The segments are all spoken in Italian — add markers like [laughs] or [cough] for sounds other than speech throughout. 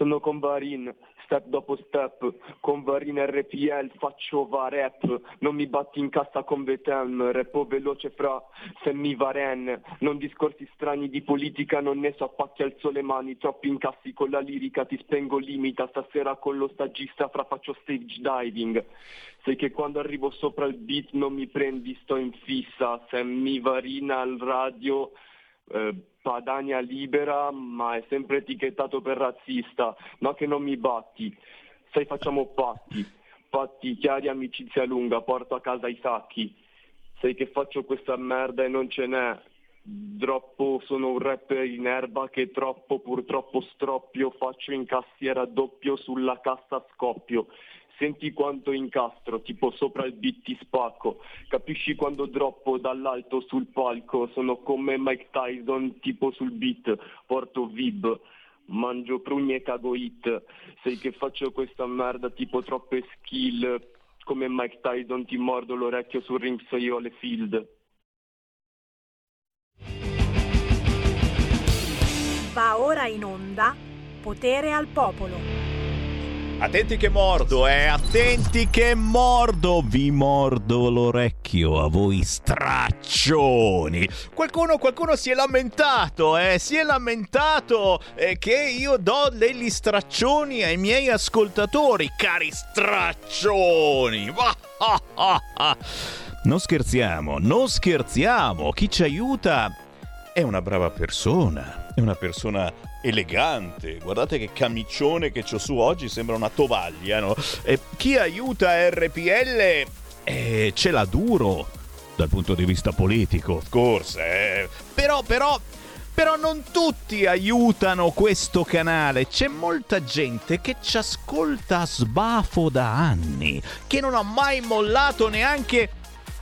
Sono con Varin, step dopo step, con Varin RPL faccio va rap, non mi batti in cassa con Vetem, repo veloce fra Semmi Varen, non discorsi strani di politica, non ne so, appacchi al sole mani, troppi incassi con la lirica, ti spengo limita, stasera con lo stagista fra faccio stage diving. Sai che quando arrivo sopra il beat non mi prendi, sto in fissa, Semmi Varina al radio eh, Padania libera ma è sempre etichettato per razzista, no che non mi batti, sai facciamo patti, patti chiari, amicizia lunga, porto a casa i sacchi, sai che faccio questa merda e non ce n'è, troppo sono un rapper in erba che troppo purtroppo stroppio, faccio in cassiera doppio sulla cassa scoppio, senti quanto incastro, tipo sopra il beat ti spacco, capisci quando droppo dall'alto sul palco, sono come Mike Tyson tipo sul beat, porto vib, mangio prugne e cago hit, sai che faccio questa merda tipo troppe skill, come Mike Tyson ti mordo l'orecchio sul ring so io alle field. Va ora in onda Potere al Popolo. Attenti che mordo, eh, attenti che mordo, vi mordo l'orecchio a voi straccioni. Qualcuno, qualcuno si è lamentato, eh, si è lamentato eh, che io do degli straccioni ai miei ascoltatori, cari straccioni. [laughs] Non scherziamo, non scherziamo, chi ci aiuta è una brava persona, è una persona elegante. Guardate che camicione che ho su oggi, sembra una tovaglia, no? E chi aiuta RPL eh, ce l'ha duro dal punto di vista politico, of course. Eh. Però, però, però non tutti aiutano questo canale. C'è molta gente che ci ascolta a sbafo da anni, che non ha mai mollato neanche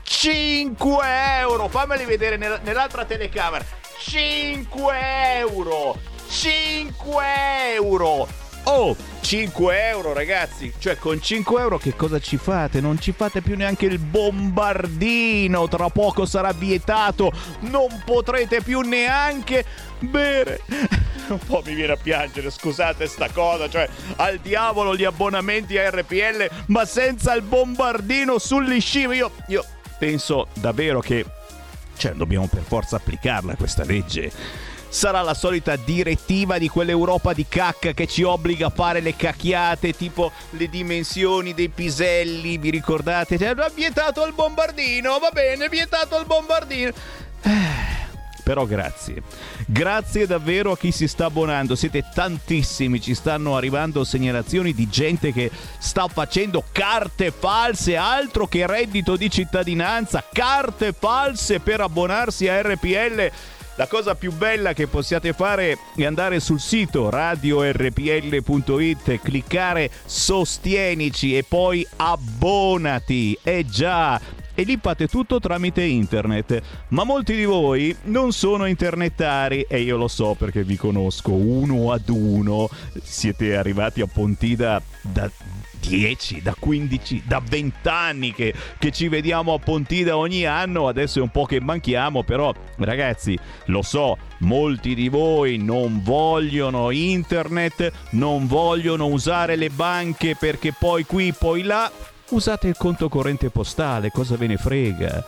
5 euro. Fammeli vedere nell'altra telecamera. 5 euro 5 euro! Oh, 5 euro ragazzi, cioè con 5 euro che cosa ci fate? Non ci fate più neanche il bombardino, tra poco sarà vietato, non potrete più neanche bere. [laughs] Un po' mi viene a piangere, scusate sta cosa, cioè al diavolo gli abbonamenti a RPL, ma senza il bombardino sugli sci. Io, io penso davvero che, cioè dobbiamo per forza applicarla questa legge sarà la solita direttiva di quell'Europa di cacca che ci obbliga a fare le cacchiate, tipo le dimensioni dei piselli, vi ricordate? Cioè, vietato il bombardino, va bene, vietato il bombardino. Eh, però grazie. Grazie davvero a chi si sta abbonando. Siete tantissimi, ci stanno arrivando segnalazioni di gente che sta facendo carte false, altro che reddito di cittadinanza, carte false per abbonarsi a RPL la cosa più bella che possiate fare è andare sul sito radiorpl.it, cliccare sostienici e poi abbonati. Eh già, e lì fate tutto tramite internet. Ma molti di voi non sono internetari e io lo so perché vi conosco uno ad uno. Siete arrivati a Pontida da 10, da 15, da 20 anni che, che, ci vediamo a Pontida ogni anno, adesso è un po' che manchiamo, però ragazzi, lo so, molti di voi non vogliono internet, non vogliono usare le banche perché poi qui, poi là, usate il conto corrente postale, cosa ve ne frega?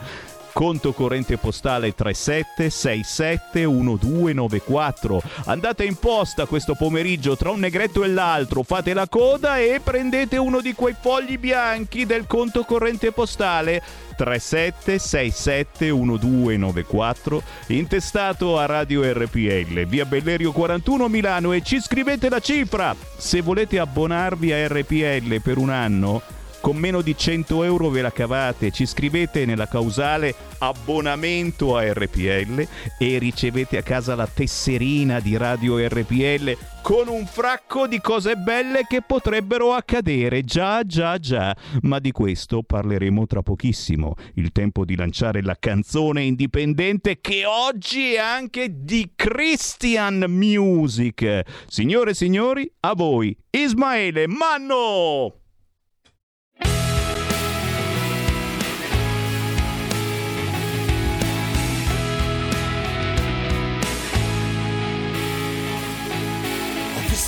Conto corrente postale 37671294. Andate in posta questo pomeriggio tra un negretto e l'altro, fate la coda e prendete uno di quei fogli bianchi del conto corrente postale 37671294 intestato a Radio RPL, via Bellerio 41 Milano e ci scrivete la cifra. Se volete abbonarvi a RPL per un anno con meno di 100 euro ve la cavate, ci scrivete nella causale abbonamento a RPL e ricevete a casa la tesserina di Radio RPL con un fracco di cose belle che potrebbero accadere. Già, già, già. Ma di questo parleremo tra pochissimo. Il tempo di lanciare la canzone indipendente che oggi è anche di Christian Music. Signore e signori, a voi Ismaele Manno!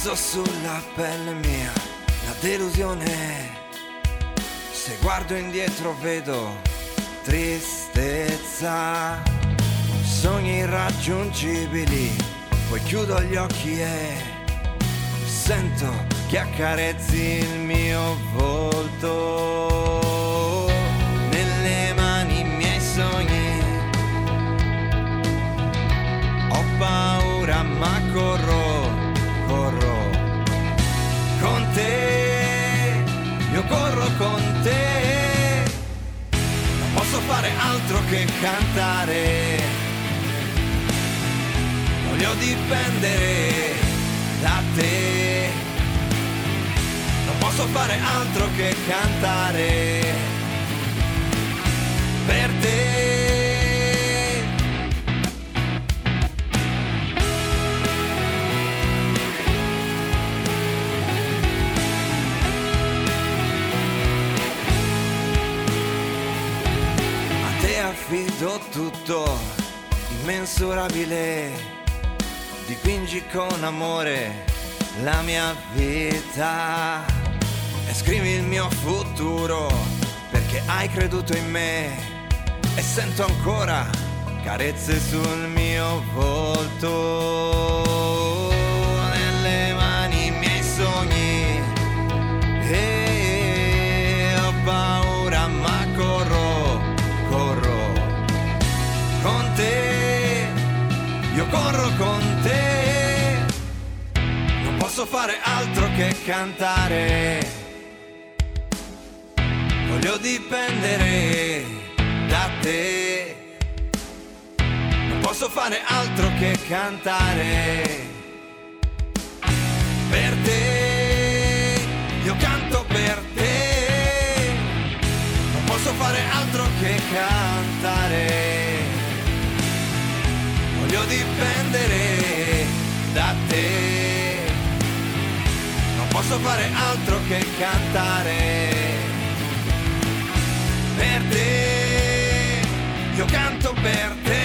Passo sulla pelle mia la delusione. Se guardo indietro vedo tristezza, sogni irraggiungibili, poi chiudo gli occhi e sento che accarezzi il mio volto. Nelle mani i miei sogni. Ho paura ma corro fare altro che cantare. Voglio dipendere da te posso fare altro che cantare per te. Affido tutto, immensurabile, dipingi con amore la mia vita. E scrivi il mio futuro perché hai creduto in me. E sento ancora carezze sul mio volto. Nelle mani i miei sogni e corro con te non posso fare altro che cantare voglio dipendere da te. Non posso fare altro che cantare per te. Io canto per te. Non posso fare altro che cantare. Voglio dipendere da te. Non posso fare altro che cantare per te, io canto per te.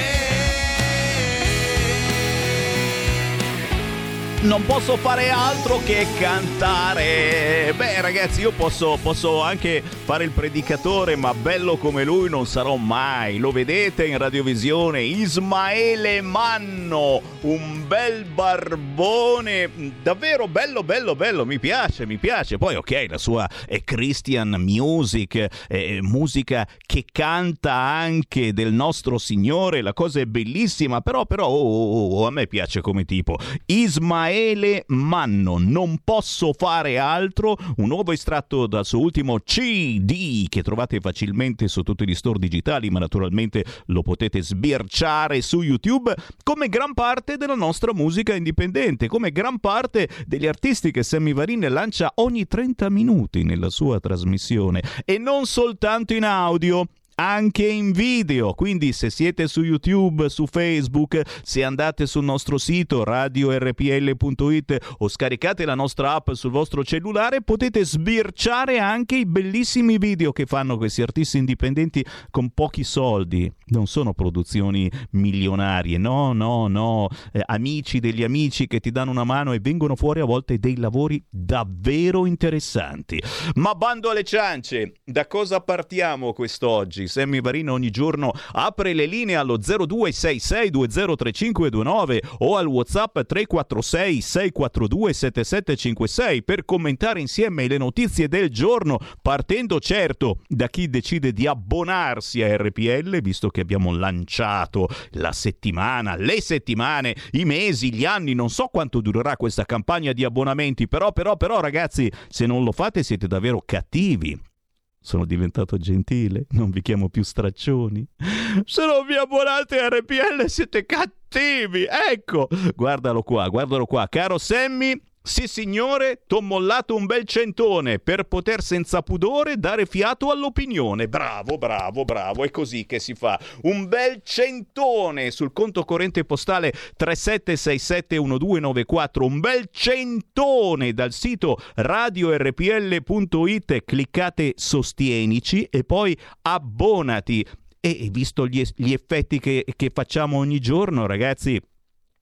Non posso fare altro che cantare. Beh, ragazzi, io posso, posso, anche fare il predicatore, ma bello come lui non sarò mai. Lo vedete in radiovisione? Ismaele Manno, un bel barbone, davvero bello, bello, bello. Mi piace, mi piace. Poi, ok, la sua è Christian music, è musica che canta anche del nostro Signore. La cosa è bellissima, però, però, oh, oh, oh, a me piace come tipo. Ismaele Raffaele Manno. Non posso fare altro. Un nuovo estratto dal suo ultimo CD che trovate facilmente su tutti gli store digitali, ma naturalmente lo potete sbirciare su YouTube, come gran parte della nostra musica indipendente, come gran parte degli artisti che Sammy Varin lancia ogni 30 minuti nella sua trasmissione. E non soltanto in audio anche in video. Quindi se siete su YouTube, su Facebook, se andate sul nostro sito radiorpl.it o scaricate la nostra app sul vostro cellulare, potete sbirciare anche i bellissimi video che fanno questi artisti indipendenti con pochi soldi. Non sono produzioni milionarie, no, no, no. Eh, amici degli amici che ti danno una mano e vengono fuori a volte dei lavori davvero interessanti. Ma bando alle ciance, da cosa partiamo quest'oggi? Sammy Varino ogni giorno apre le linee allo 0266203529 o al WhatsApp 346 642 7756 per commentare insieme le notizie del giorno, partendo certo da chi decide di abbonarsi a RPL, visto che abbiamo lanciato la settimana, le settimane, i mesi, gli anni, non so quanto durerà questa campagna di abbonamenti, però però però ragazzi, se non lo fate siete davvero cattivi sono diventato gentile, non vi chiamo più straccioni. Se non vi abbonate a RPL siete cattivi. Ecco, guardalo qua, guardalo qua. Caro Sammy, sì signore, t'ho mollato un bel centone per poter senza pudore dare fiato all'opinione. Bravo, bravo, bravo, è così che si fa. Un bel centone sul conto corrente postale 37671294, un bel centone dal sito radiorpl.it, cliccate sostienici e poi abbonati. E visto gli, gli effetti che, che facciamo ogni giorno, ragazzi,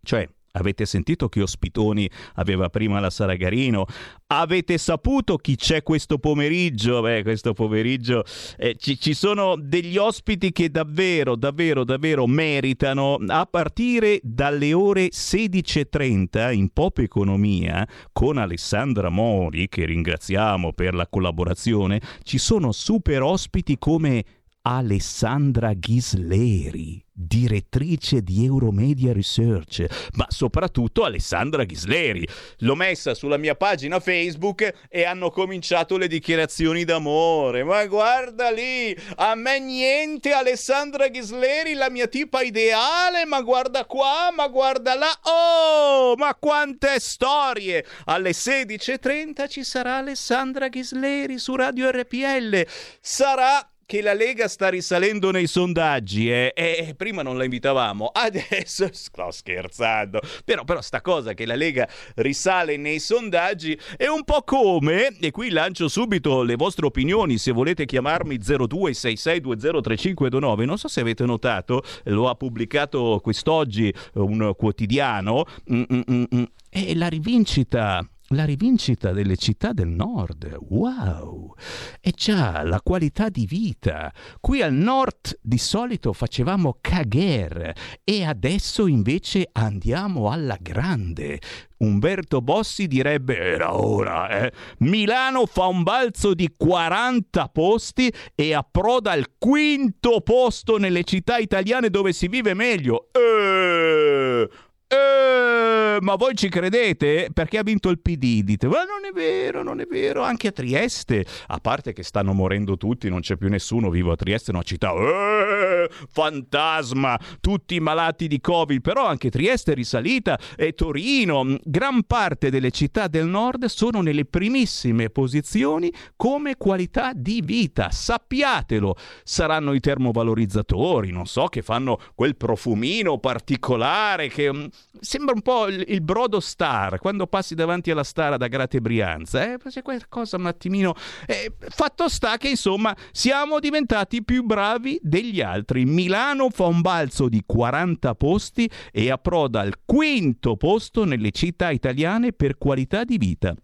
cioè Avete sentito che ospitoni aveva prima la Saragarino? Avete saputo chi c'è questo pomeriggio? Beh, questo pomeriggio eh, ci, ci, sono degli ospiti che davvero, davvero, davvero meritano a partire dalle ore 16.30 in Pop Economia con Alessandra Mori, che ringraziamo per la collaborazione. Ci sono super ospiti come Alessandra Ghisleri, direttrice di Euromedia Research, ma soprattutto Alessandra Ghisleri. L'ho messa sulla mia pagina Facebook e hanno cominciato le dichiarazioni d'amore. Ma guarda lì, a me niente Alessandra Ghisleri, la mia tipa ideale, ma guarda qua, ma guarda là. Oh, ma quante storie! Alle 16.30 ci sarà Alessandra Ghisleri su Radio RPL. Sarà che la Lega sta risalendo nei sondaggi eh? e prima non la invitavamo, [laughs] adesso sto scherzando, però, però sta cosa che la Lega risale nei sondaggi è un po' come, e qui lancio subito le vostre opinioni se volete chiamarmi 0266203529, non so se avete notato, lo ha pubblicato quest'oggi un quotidiano, mm-mm-mm, è la rivincita la rivincita delle città del nord. Wow! E già la qualità di vita. Qui al nord di solito facevamo cagher e adesso invece andiamo alla grande. Umberto Bossi direbbe era ora, eh? Milano fa un balzo di 40 posti e approda al quinto posto nelle città italiane dove si vive meglio. Eh, eh, ma voi ci credete? Perché ha vinto il PD? Dite, ma non è vero, non è vero. Anche a Trieste, a parte che stanno morendo tutti, non c'è più nessuno vivo a Trieste, una città eh, fantasma, tutti malati di Covid. Però anche Trieste è risalita e Torino, gran parte delle città del nord sono nelle primissime posizioni come qualità di vita. Sappiatelo, saranno i termovalorizzatori, non so, che fanno quel profumino particolare che mm, sembra un po' il, il, brodo star, quando passi davanti alla star ad Agrate Brianza, eh? c'è qualcosa un attimino... Eh, fatto sta che insomma siamo diventati più bravi degli altri. Milano fa un balzo di 40 posti e approda al quinto posto nelle città italiane per qualità di vita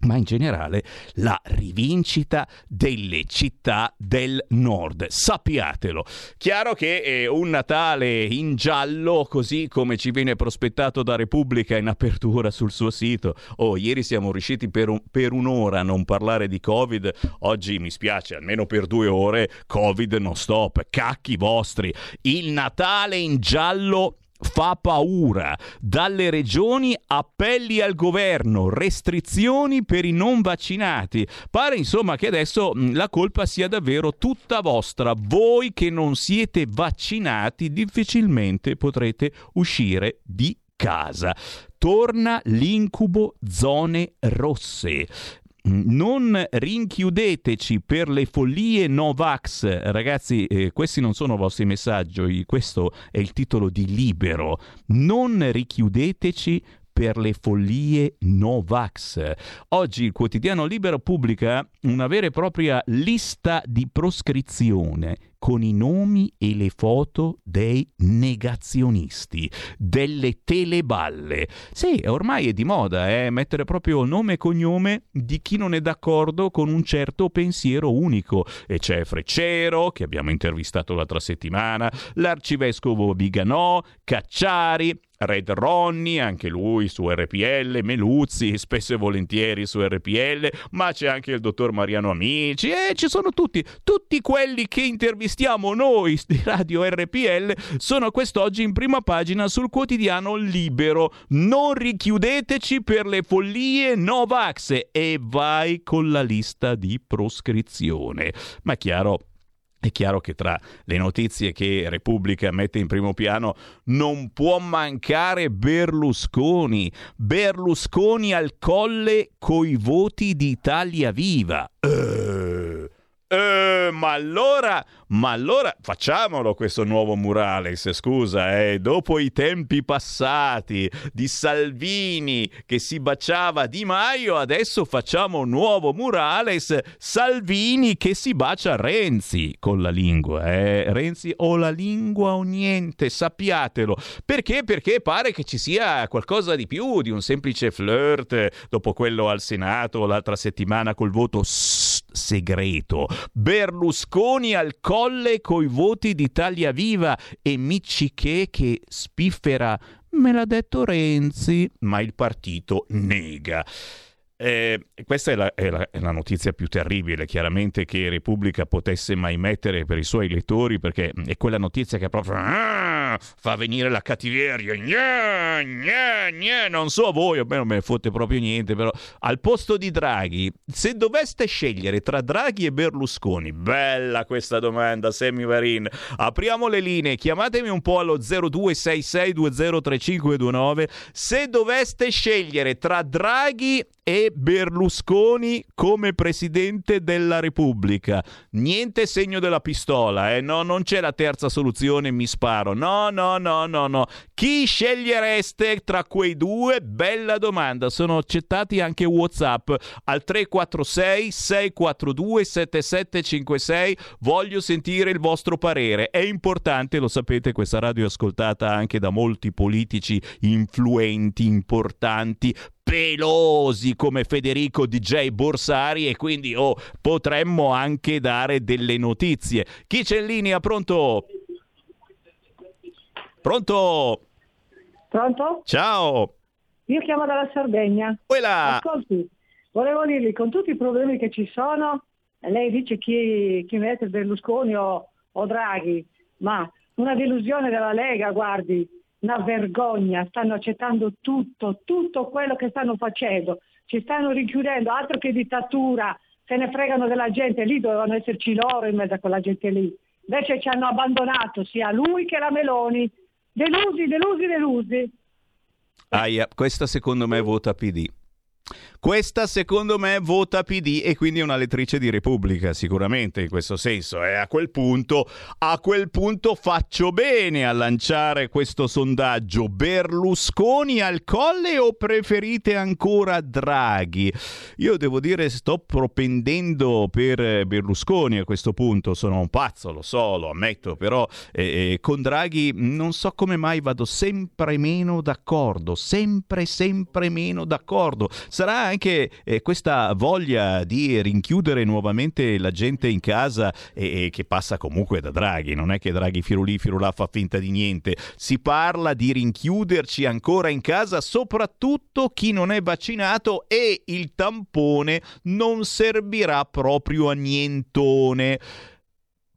ma in generale la rivincita delle città del nord. Sappiatelo. Chiaro che è un Natale in giallo, così come ci viene prospettato da Repubblica in apertura sul suo sito. Oh, ieri siamo riusciti per, un, per un'ora a non parlare di Covid, oggi mi spiace, almeno per due ore Covid non stop. Cacchi vostri. Il Natale in giallo fa paura. Dalle regioni appelli al governo, restrizioni per i non vaccinati. Pare insomma che adesso la colpa sia davvero tutta vostra. Voi che non siete vaccinati difficilmente potrete uscire di casa. Torna l'incubo zone rosse non rinchiudeteci per le follie Novax. Ragazzi, eh, questi non sono vostri messaggi, questo è il titolo di Libero. Non richiudeteci per le follie Novax. Oggi il quotidiano Libero pubblica una vera e propria lista di proscrizione con i nomi e le foto dei negazionisti, delle teleballe. Sì, ormai è di moda eh, mettere proprio nome e cognome di chi non è d'accordo con un certo pensiero unico. E c'è Freccero, che abbiamo intervistato l'altra settimana, l'arcivescovo Viganò, Cacciari, Red Ronnie, anche lui su RPL, Meluzzi, [laughs] spesso e volentieri su RPL, ma c'è anche il dottor Mariano Amici e ci sono tutti, tutti quelli che intervistiamo noi [laughs] di Radio RPL sono quest'oggi in prima pagina sul quotidiano Libero. Non richiudeteci per le follie Novax e vai con la lista di proscrizione. Ma chiaro, è chiaro che tra le notizie che Repubblica mette in primo piano non può mancare Berlusconi. Berlusconi al colle coi voti di Italia Viva. Uh. Eh, ma allora, ma allora facciamolo questo nuovo murales, scusa, eh, dopo i tempi passati di Salvini che si baciava Di Maio, adesso facciamo un nuovo murales Salvini che si bacia Renzi con la lingua, eh. Renzi o la lingua o niente, sappiatelo. Perché? Perché pare che ci sia qualcosa di più di un semplice flirt dopo quello al Senato l'altra settimana col voto segreto. Berlusconi al colle coi voti d'Italia Viva e Micciche che spiffera. Me l'ha detto Renzi, ma il partito nega. Eh, questa è la, è, la, è la, notizia più terribile, chiaramente, che Repubblica potesse mai mettere per i suoi lettori, perché è quella notizia che proprio fa venire la cattiveria. Gne, gne, gne. Non so voi, a me non me ne fotte proprio niente, però al posto di Draghi, se doveste scegliere tra Draghi e Berlusconi, bella questa domanda, Sammy Varin. Apriamo le linee, chiamatemi un po' allo 0266203529. Se doveste scegliere tra Draghi e Berlusconi come presidente della Repubblica. Niente segno della pistola, eh? No, non c'è la terza soluzione, mi sparo. No, no, no, no, no. Chi scegliereste tra quei due? Bella domanda. Sono accettati anche WhatsApp al 346 642 7756. Voglio sentire il vostro parere. È importante, lo sapete, questa radio è ascoltata anche da molti politici influenti, importanti pelosi come Federico DJ Borsari e quindi oh, potremmo anche dare delle notizie. Chi c'è in linea? Pronto? Pronto? Pronto? Ciao. Io chiamo dalla Sardegna. Quella. Ascolti, volevo dirgli, con tutti i problemi che ci sono, lei dice chi, chi mette Berlusconi o, o Draghi, ma una delusione della Lega, guardi, una vergogna, stanno accettando tutto, tutto quello che stanno facendo, ci stanno richiudendo, altro che dittatura, se ne fregano della gente, lì dovevano esserci loro in mezzo a quella gente lì. Invece ci hanno abbandonato sia lui che la Meloni. Delusi, delusi, delusi. Aia, questa secondo me vota PD. Questa secondo me vota PD e quindi è una lettrice di Repubblica, sicuramente in questo senso. E a quel punto, a quel punto faccio bene a lanciare questo sondaggio. Berlusconi al colle o preferite ancora Draghi? Io devo dire sto propendendo per Berlusconi a questo punto. Sono un pazzo, lo so, lo ammetto, però eh, eh con Draghi non so come mai vado sempre meno d'accordo, sempre, sempre meno d'accordo. Sarà anche eh, questa voglia di rinchiudere nuovamente la gente in casa e, e, che passa comunque da Draghi, non è che Draghi firulì firulà fa finta di niente, si parla di rinchiuderci ancora in casa soprattutto chi non è vaccinato e il tampone non servirà proprio a nientone.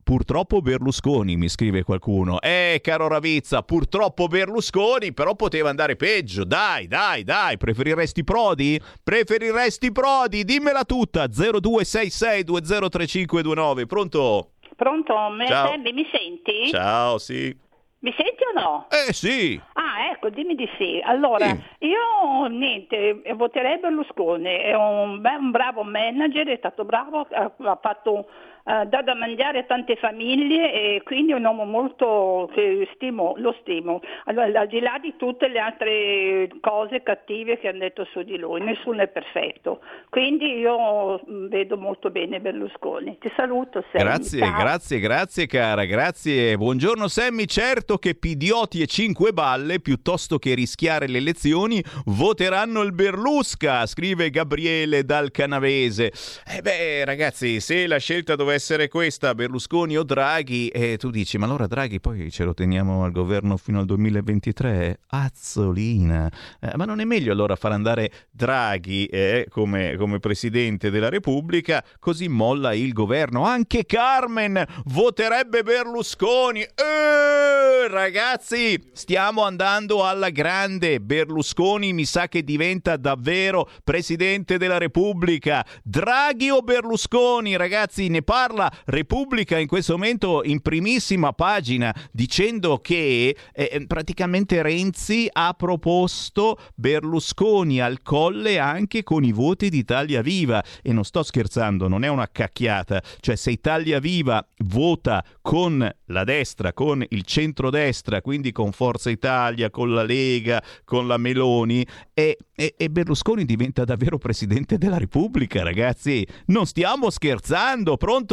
Purtroppo Berlusconi, mi scrive qualcuno. Eh, caro Ravizza, purtroppo Berlusconi, però poteva andare peggio. Dai, dai, dai, preferiresti Prodi? Preferiresti Prodi? Dimmela tutta. 0266203529. Pronto? Pronto? Ciao. mi senti? Ciao, sì. Mi senti o no? Eh sì. Ah, ecco, dimmi di sì. Allora, sì. io niente, voterei Berlusconi, è un, un bravo manager, è stato bravo, ha, ha fatto eh, dà da mangiare a tante famiglie e quindi è un uomo molto che stimo, lo stimo. Allora, al di là di tutte le altre cose cattive che hanno detto su di lui, nessuno è perfetto. Quindi io mm, vedo molto bene Berlusconi. Ti saluto Sammy. Grazie, Ciao. grazie, grazie cara, grazie. Buongiorno Sammy, certo che Pidioti e Cinque Balle, piuttosto che rischiare le elezioni, voteranno il Berlusca, scrive Gabriele dal Canavese. Eh beh ragazzi, se la scelta dovesse essere questa, Berlusconi o Draghi, e tu dici, ma allora Draghi poi ce lo teniamo al governo fino al 2023? Azzolina! Eh, ma non è meglio allora far andare Draghi eh, come, come Presidente della Repubblica, così molla il governo? Anche Carmen voterebbe Berlusconi! Eeeh! Eh, ragazzi, stiamo andando alla grande. Berlusconi mi sa che diventa davvero presidente della Repubblica. Draghi o Berlusconi, ragazzi, ne parla Repubblica in questo momento in primissima pagina dicendo che eh, praticamente Renzi ha proposto Berlusconi al colle anche con i voti di Italia Viva e non sto scherzando, non è una cacchiata, cioè se Italia Viva vota con la destra, con il centrodestra, quindi con Forza Italia, con la Lega, con la Meloni, e, e, e Berlusconi diventa davvero presidente della Repubblica, ragazzi. Non stiamo scherzando, pronto?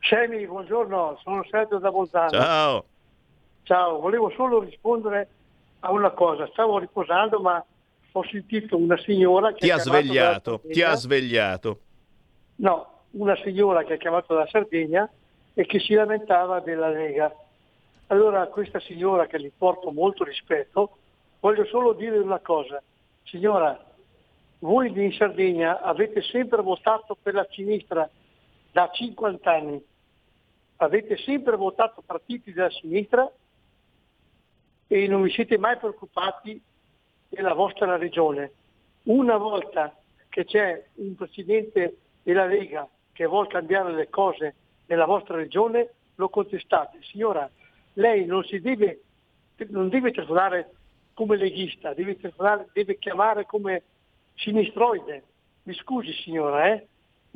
Semi, buongiorno, sono Sergio da Bolzano. Ciao. Ciao, volevo solo rispondere a una cosa. Stavo riposando, ma ho sentito una signora che ti ha, ha svegliato, ti ha svegliato. No, una signora che ha chiamato da Sardegna e che si lamentava della Lega. Allora a questa signora che gli porto molto rispetto, voglio solo dire una cosa. Signora, voi in Sardegna avete sempre votato per la sinistra da 50 anni, avete sempre votato partiti della sinistra e non vi siete mai preoccupati della vostra regione. Una volta che c'è un presidente della Lega che vuole cambiare le cose nella vostra regione, lo contestate. Signora, lei non, si deve, non deve telefonare come leghista, deve, deve chiamare come sinistroide. Mi scusi signora, eh?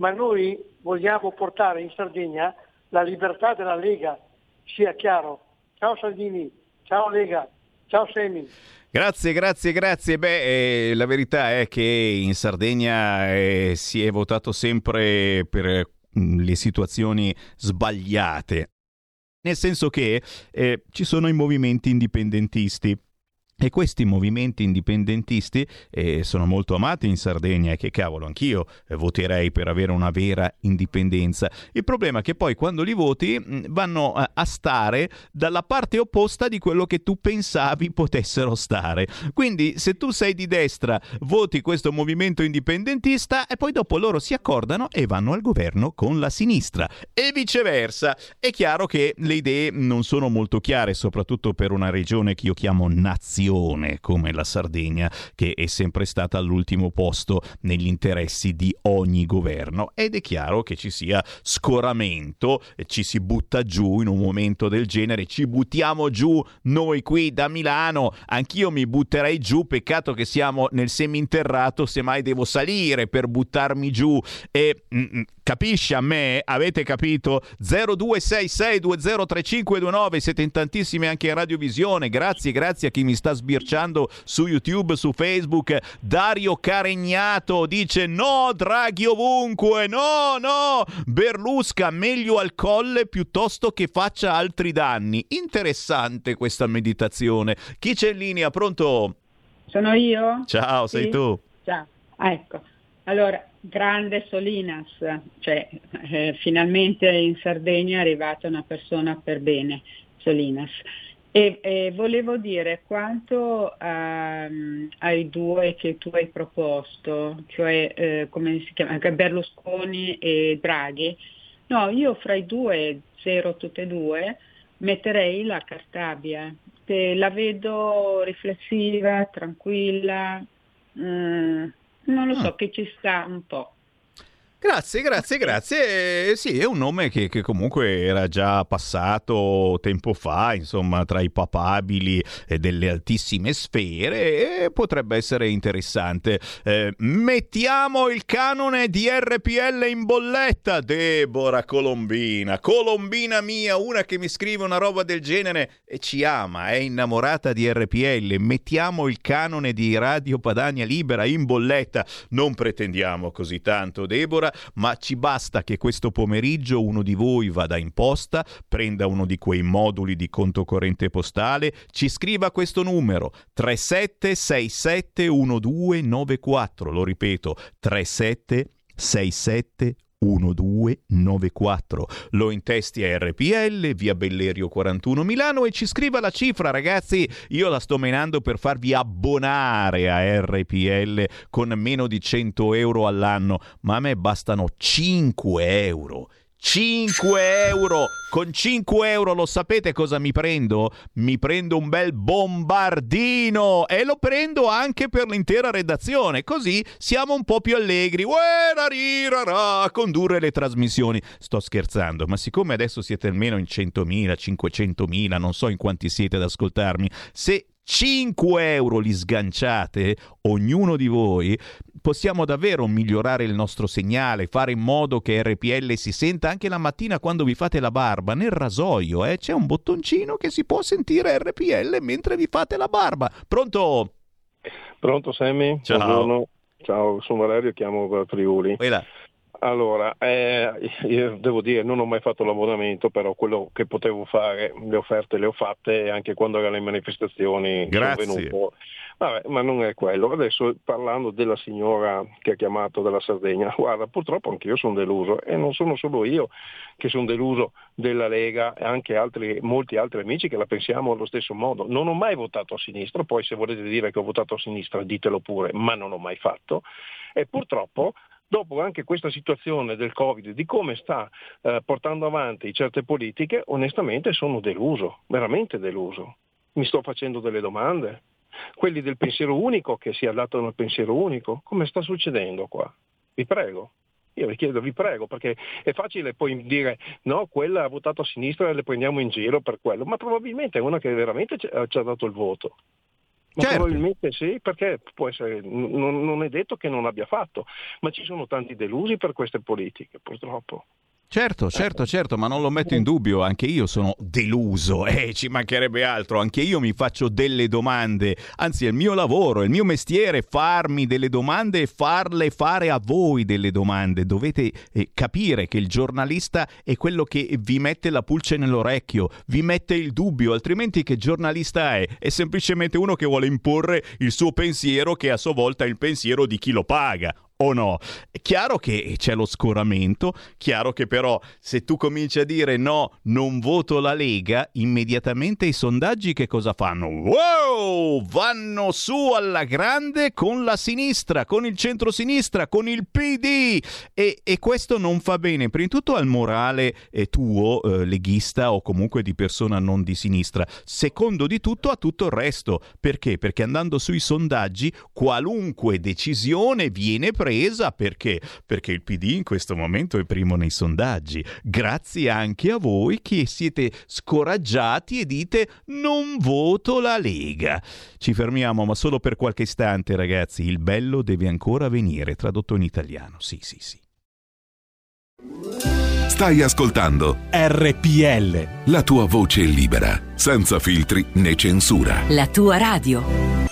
Ma noi vogliamo portare in Sardegna la libertà della Lega, sia chiaro. Ciao Salvini, ciao Lega, ciao Semi. Grazie, grazie, grazie. Beh, eh, la verità è che in Sardegna eh, si è votato sempre per mm, le situazioni sbagliate. Nel senso che eh, ci sono i movimenti indipendentisti e questi movimenti indipendentisti eh, sono molto amati in Sardegna e che cavolo, anch'io eh, voterei per avere una vera indipendenza. Il problema è che poi quando li voti mm, vanno a, stare dalla parte opposta di quello che tu pensavi potessero stare. Quindi se tu sei di destra, voti questo movimento indipendentista e poi dopo loro si accordano e vanno al governo con la sinistra. E viceversa. È chiaro che le idee non sono molto chiare, soprattutto per una regione che io chiamo nazione nazione come la Sardegna, che è sempre stata all'ultimo posto negli interessi di ogni governo. Ed è chiaro che ci sia scoramento, ci si butta giù in un momento del genere, ci buttiamo giù noi qui da Milano, anch'io mi butterei giù, peccato che siamo nel seminterrato, semmai devo salire per buttarmi giù. E... Mm, mm capisci a me? Avete capito? 0266203529, siete in tantissime anche in radiovisione. Grazie, grazie a chi mi sta sbirciando su YouTube, su Facebook. Dario Caregnato dice no, Draghi ovunque, no, no. Berlusca meglio al colle piuttosto che faccia altri danni. Interessante questa meditazione. Chi c'è in linea? Pronto? Sono io? Ciao, sei tu. Ciao. Ah, ecco. Allora, grande Solinas, cioè eh, finalmente in Sardegna è arrivata una persona per bene, Solinas. E, e volevo dire quanto um, ai due che tu hai proposto, cioè eh, come si chiama, Berlusconi e Draghi, no, io fra i due, zero tutte e due, metterei la Cartabia, la vedo riflessiva, tranquilla, mm, non lo so, ah. che ci sta un po'. Grazie, grazie, grazie. Eh, sì, è un nome che, che, comunque era già passato tempo fa, insomma, tra i papabili delle altissime sfere e potrebbe essere interessante. Eh, mettiamo il canone di RPL in bolletta, Deborah Colombina. Colombina mia, una che mi scrive una roba del genere e ci ama, è innamorata di RPL. Mettiamo il canone di Radio Padania Libera in bolletta. Non pretendiamo così tanto, Deborah ma ci basta che questo pomeriggio uno di voi vada in posta, prenda uno di quei moduli di conto corrente postale, ci scriva questo numero 37671294, lo ripeto, 3767 1294. Lo intesti a RPL, via Bellerio 41 Milano e ci scriva la cifra, ragazzi. Io la sto menando per farvi abbonare a RPL con meno di 100 euro all'anno, ma a me bastano 5 euro. 5 euro. Con 5 euro lo sapete cosa mi prendo? Mi prendo un bel bombardino e lo prendo anche per l'intera redazione. Così siamo un po' più allegri. A condurre le trasmissioni. Sto scherzando, ma siccome adesso siete almeno in 100.000, 500.000, non so in quanti siete ad ascoltarmi, se 5 euro li sganciate, ognuno di voi, possiamo davvero migliorare il nostro segnale, fare in modo che RPL si senta anche la mattina quando vi fate la barba, nel rasoio, eh? c'è un bottoncino che si può sentire RPL mentre vi fate la barba. Pronto? Pronto Sammy? Ciao. Buongiorno. Ciao, sono Valerio, chiamo Friuli. Quella. Allora, eh, io devo dire, non ho mai fatto l'abbonamento, però quello che potevo fare, le offerte le ho fatte anche quando erano le manifestazioni. Grazie. Sono venuto. Vabbè, ma non è quello. Adesso parlando della signora che ha chiamato dalla Sardegna, [laughs] guarda, purtroppo anch'io sono deluso e non sono solo io che sono deluso della Lega e anche altri, molti altri amici che la pensiamo allo stesso modo. Non ho mai votato a sinistra, poi se volete dire che ho votato a sinistra ditelo pure, ma non ho mai fatto. E purtroppo dopo anche questa situazione del Covid, di come sta eh, portando avanti certe politiche, onestamente sono deluso, veramente deluso. Mi sto facendo delle domande. Quelli del pensiero unico, che si adattano al pensiero unico, come sta succedendo qua? Vi prego. Io vi chiedo, vi prego, perché è facile poi dire no, quella ha votato a sinistra e le prendiamo in giro per quello, ma probabilmente è una che veramente ci ha dato il voto. Ma Certo. probabilmente sì, perché essere, non, non è detto che non abbia fatto, ma ci sono tanti delusi per queste politiche, purtroppo. Certo, certo, certo, ma non lo metto in dubbio, anche io sono deluso, [laughs] eh, ci mancherebbe altro, anche io mi faccio delle domande, anzi è il mio lavoro, è il mio mestiere farmi delle domande e farle fare a voi delle domande, dovete eh, capire che il giornalista è quello che vi mette la pulce nell'orecchio, vi mette il dubbio, altrimenti che giornalista è? È semplicemente uno che vuole imporre il suo pensiero che a sua volta è il pensiero di chi lo paga o no? È chiaro che c'è lo scoramento, chiaro che però se tu cominci a dire no, non voto la Lega, immediatamente i sondaggi che cosa fanno? Wow! Vanno su alla grande con la sinistra, con il centrosinistra, con il PD e, e questo non fa bene, prima di tutto al morale eh, tuo, eh, leghista o comunque di persona non di sinistra, secondo di tutto a tutto il resto. Perché? Perché andando sui sondaggi qualunque decisione viene presa perché? Perché il PD in questo momento è primo nei sondaggi. Grazie anche a voi che siete scoraggiati e dite non voto la Lega. Ci fermiamo, ma solo per qualche istante, ragazzi. Il bello deve ancora venire, tradotto in italiano. Sì, sì, sì. Stai ascoltando RPL. la tua voce libera, senza filtri né censura. La tua radio.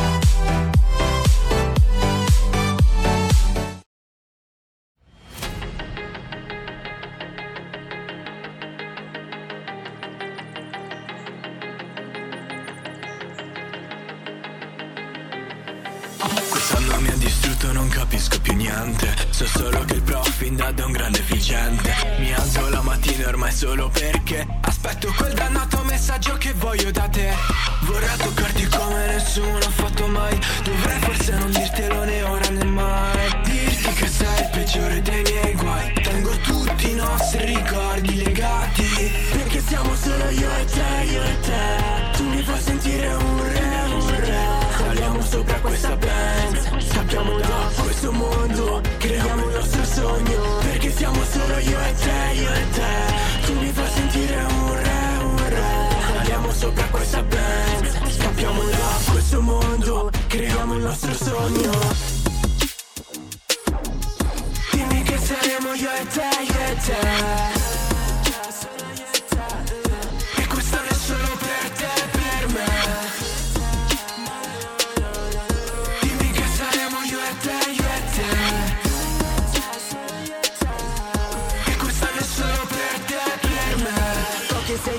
Distrutto, non capisco più niente. So solo che il prof in dad è un grande efficiente. Mi alzo la mattina ormai solo perché aspetto quel dannato messaggio che voglio da te. Vorrei toccarti come nessuno ha fatto mai. Dovrei forse non dirtelo né ora né mai. Dirti che sei il peggiore dei miei guai. Tengo tutti i nostri ricordi legati. Perché siamo solo io e te, io e te. Tu mi fai sentire un Scappiamo da questo mondo Creiamo il nostro sogno Perché siamo solo io e te, io e te. Tu mi fai sentire un re, un re. Saliamo sopra questa Benz Scappiamo da questo mondo Creiamo il nostro sogno. Dimmi che saremo io e te, io e te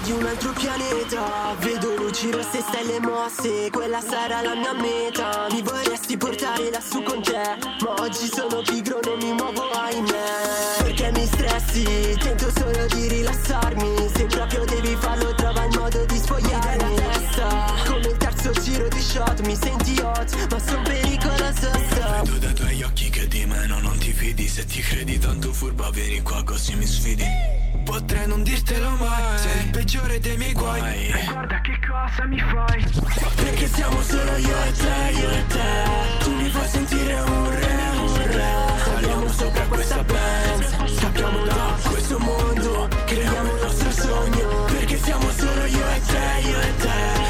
di un altro pianeta. Vedo luci rosse e stelle mosse Quella sarà la mia meta. Mi vorresti portare lassù con te Ma oggi sono pigro, non mi muovo ahimè. Perché mi stressi? Tento solo di rilassarmi. Se proprio devi farlo trova il modo di sfogliarmi. Come terzo giro di shot Mi senti hot Ma son pericoloso stop Vedo dai tuoi occhi che di me no, non ti fidi. Se ti credi tanto furba vieni qua così mi sfidi. Potrei non dirtelo mai Sei il peggiore dei miei guai. E guarda che cosa mi fai. Perché siamo solo io e te, io e te. Tu mi fai sentire un re, un re. Saliamo sopra questa band. Scappiamo da questo mondo Creiamo il nostro sogno. Perché siamo solo io e te, io e te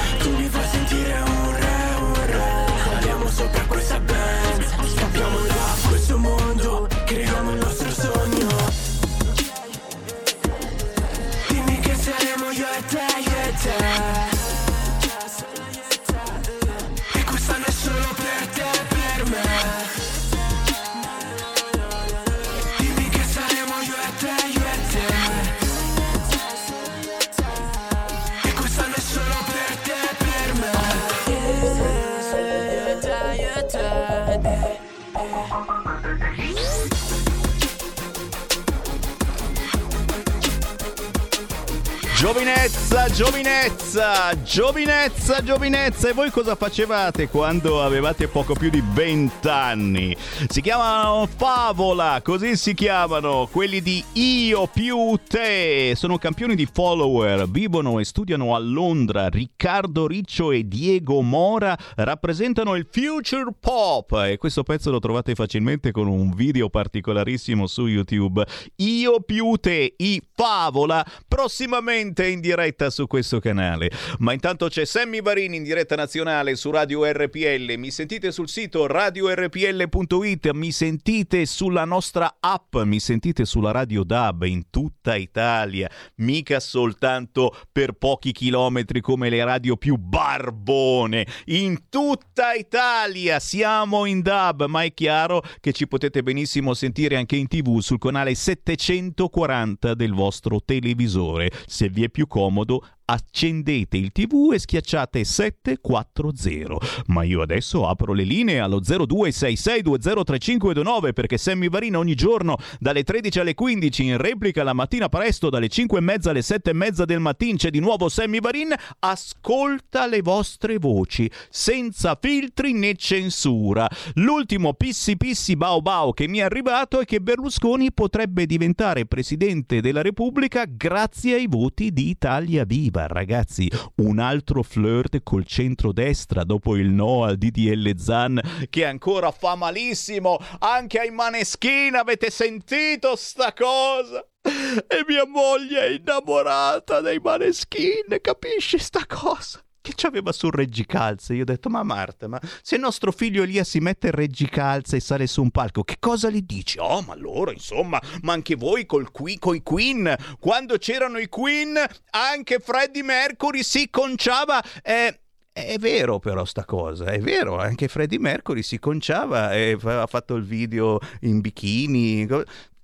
Giovinezza, giovinezza, giovinezza, giovinezza. E voi cosa facevate quando avevate poco più di 20 anni? Si chiamano Favola, così si chiamano quelli di Io più te. Sono campioni di follower, vivono e studiano a Londra. Riccardo Riccio e Diego Mora rappresentano il future pop e questo pezzo lo trovate facilmente con un video particolarissimo su YouTube. Io più te, i Favola, prossimamente in diretta su questo canale. Ma intanto c'è Sammy Varini in diretta nazionale su Radio RPL. Mi sentite sul sito radiorpl.it, mi sentite sulla nostra app, mi sentite sulla Radio DAB in tutta Italia, mica soltanto per pochi chilometri come le radio più barbone. In tutta Italia siamo in DAB, ma è chiaro che ci potete benissimo sentire anche in TV sul canale 740 del vostro televisore. Se vi è più comodo, accendete il tv e schiacciate 740. Ma io adesso apro le linee allo 0266203529 perché Sammy Varina ogni giorno dalle 13 alle 15 in replica la mattina presto dalle 5 e mezza alle 7 e mezza del mattino c'è di nuovo Sammy Varin ascolta le vostre voci senza filtri né censura. L'ultimo pissi pissi bao bao che mi è arrivato è che Berlusconi potrebbe diventare presidente della Repubblica grazie ai voti di Italia Viva. Ragazzi, un altro flirt col centrodestra dopo il no al DDL Zan che ancora fa malissimo anche ai Maneschin. Avete sentito sta cosa? E mia moglie è innamorata dei Maneschin, capisci sta cosa? Che c'aveva sul reggicalze? Io ho detto, ma Marta, ma se nostro figlio Elia si mette il reggicalze e sale su un palco, che cosa gli dici? Oh, ma loro, insomma, ma anche voi col qui, coi Queen, quando c'erano i Queen, anche Freddie Mercury si conciava... Eh, è vero però sta cosa, è vero, anche Freddie Mercury si conciava e ha fatto il video in bikini.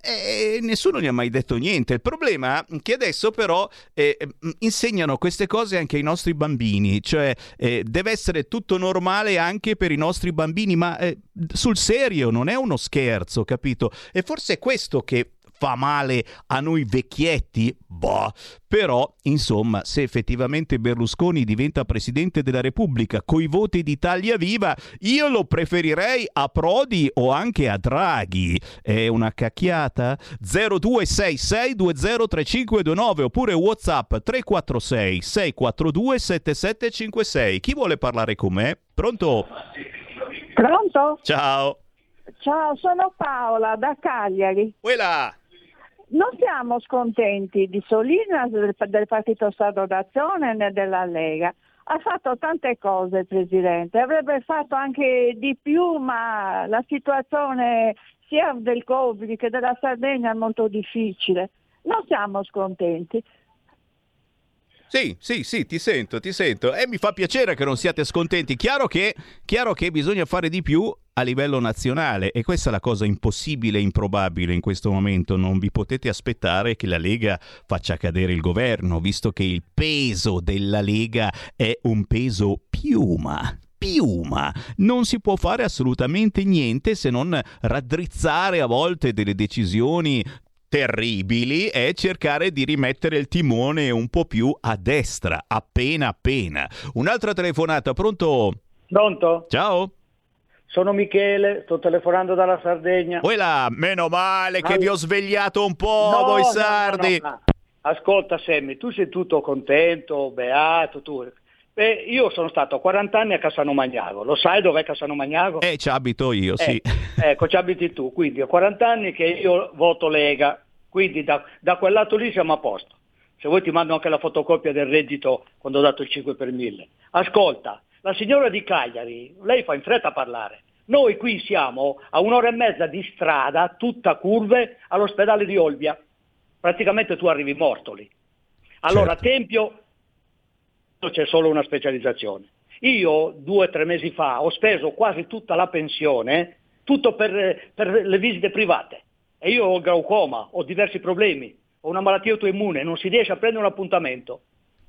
E nessuno gli ha mai detto niente. Il problema è che adesso però eh, insegnano queste cose anche ai nostri bambini, cioè eh, deve essere tutto normale anche per i nostri bambini, ma eh, sul serio non è uno scherzo, capito? E forse è questo che fa male a noi vecchietti? Boh, però, insomma, se effettivamente Berlusconi diventa presidente della Repubblica coi voti d'Italia Viva, io lo preferirei a Prodi o anche a Draghi. È una cacchiata? 0266203529 oppure WhatsApp 346 642 7756. Chi vuole parlare con me? Pronto? Pronto? Ciao. Ciao, sono Paola da Cagliari. Quella. Non siamo scontenti di Solinas, del, del Partito Stato d'Azione né della Lega. ha fatto tante cose Presidente, avrebbe fatto anche di più, ma la situazione sia del Covid che della Sardegna è molto difficile. Non siamo scontenti. Sì, sì, sì, ti sento, ti sento. E mi fa piacere che non siate scontenti. Chiaro che, chiaro che bisogna fare di più a livello nazionale e questa è la cosa impossibile e improbabile in questo momento. Non vi potete aspettare che la Lega faccia cadere il governo, visto che il peso della Lega è un peso piuma piuma. Non si può fare assolutamente niente se non raddrizzare a volte delle decisioni terribili è cercare di rimettere il timone un po' più a destra, appena appena. Un'altra telefonata, pronto? Pronto? Ciao. Sono Michele, sto telefonando dalla Sardegna. Quella, meno male che vi ho svegliato un po' no, voi sardi. No, no, Ascolta Sammy, tu sei tutto contento, beato, tu. Beh, io sono stato 40 anni a Cassano Magnago, lo sai dov'è Cassano Magnago? Eh, ci abito io, sì. Eh, ecco, ci abiti tu, quindi ho 40 anni che io voto Lega, quindi da, da quel lato lì siamo a posto. Se vuoi ti mando anche la fotocopia del reddito quando ho dato il 5 per 1000. Ascolta, la signora di Cagliari, lei fa in fretta a parlare. Noi qui siamo a un'ora e mezza di strada, tutta curve, all'ospedale di Olbia. Praticamente tu arrivi morto lì. Allora, certo. Tempio c'è solo una specializzazione. Io due o tre mesi fa ho speso quasi tutta la pensione, tutto per, per le visite private. E io ho glaucoma, ho diversi problemi, ho una malattia autoimmune, non si riesce a prendere un appuntamento.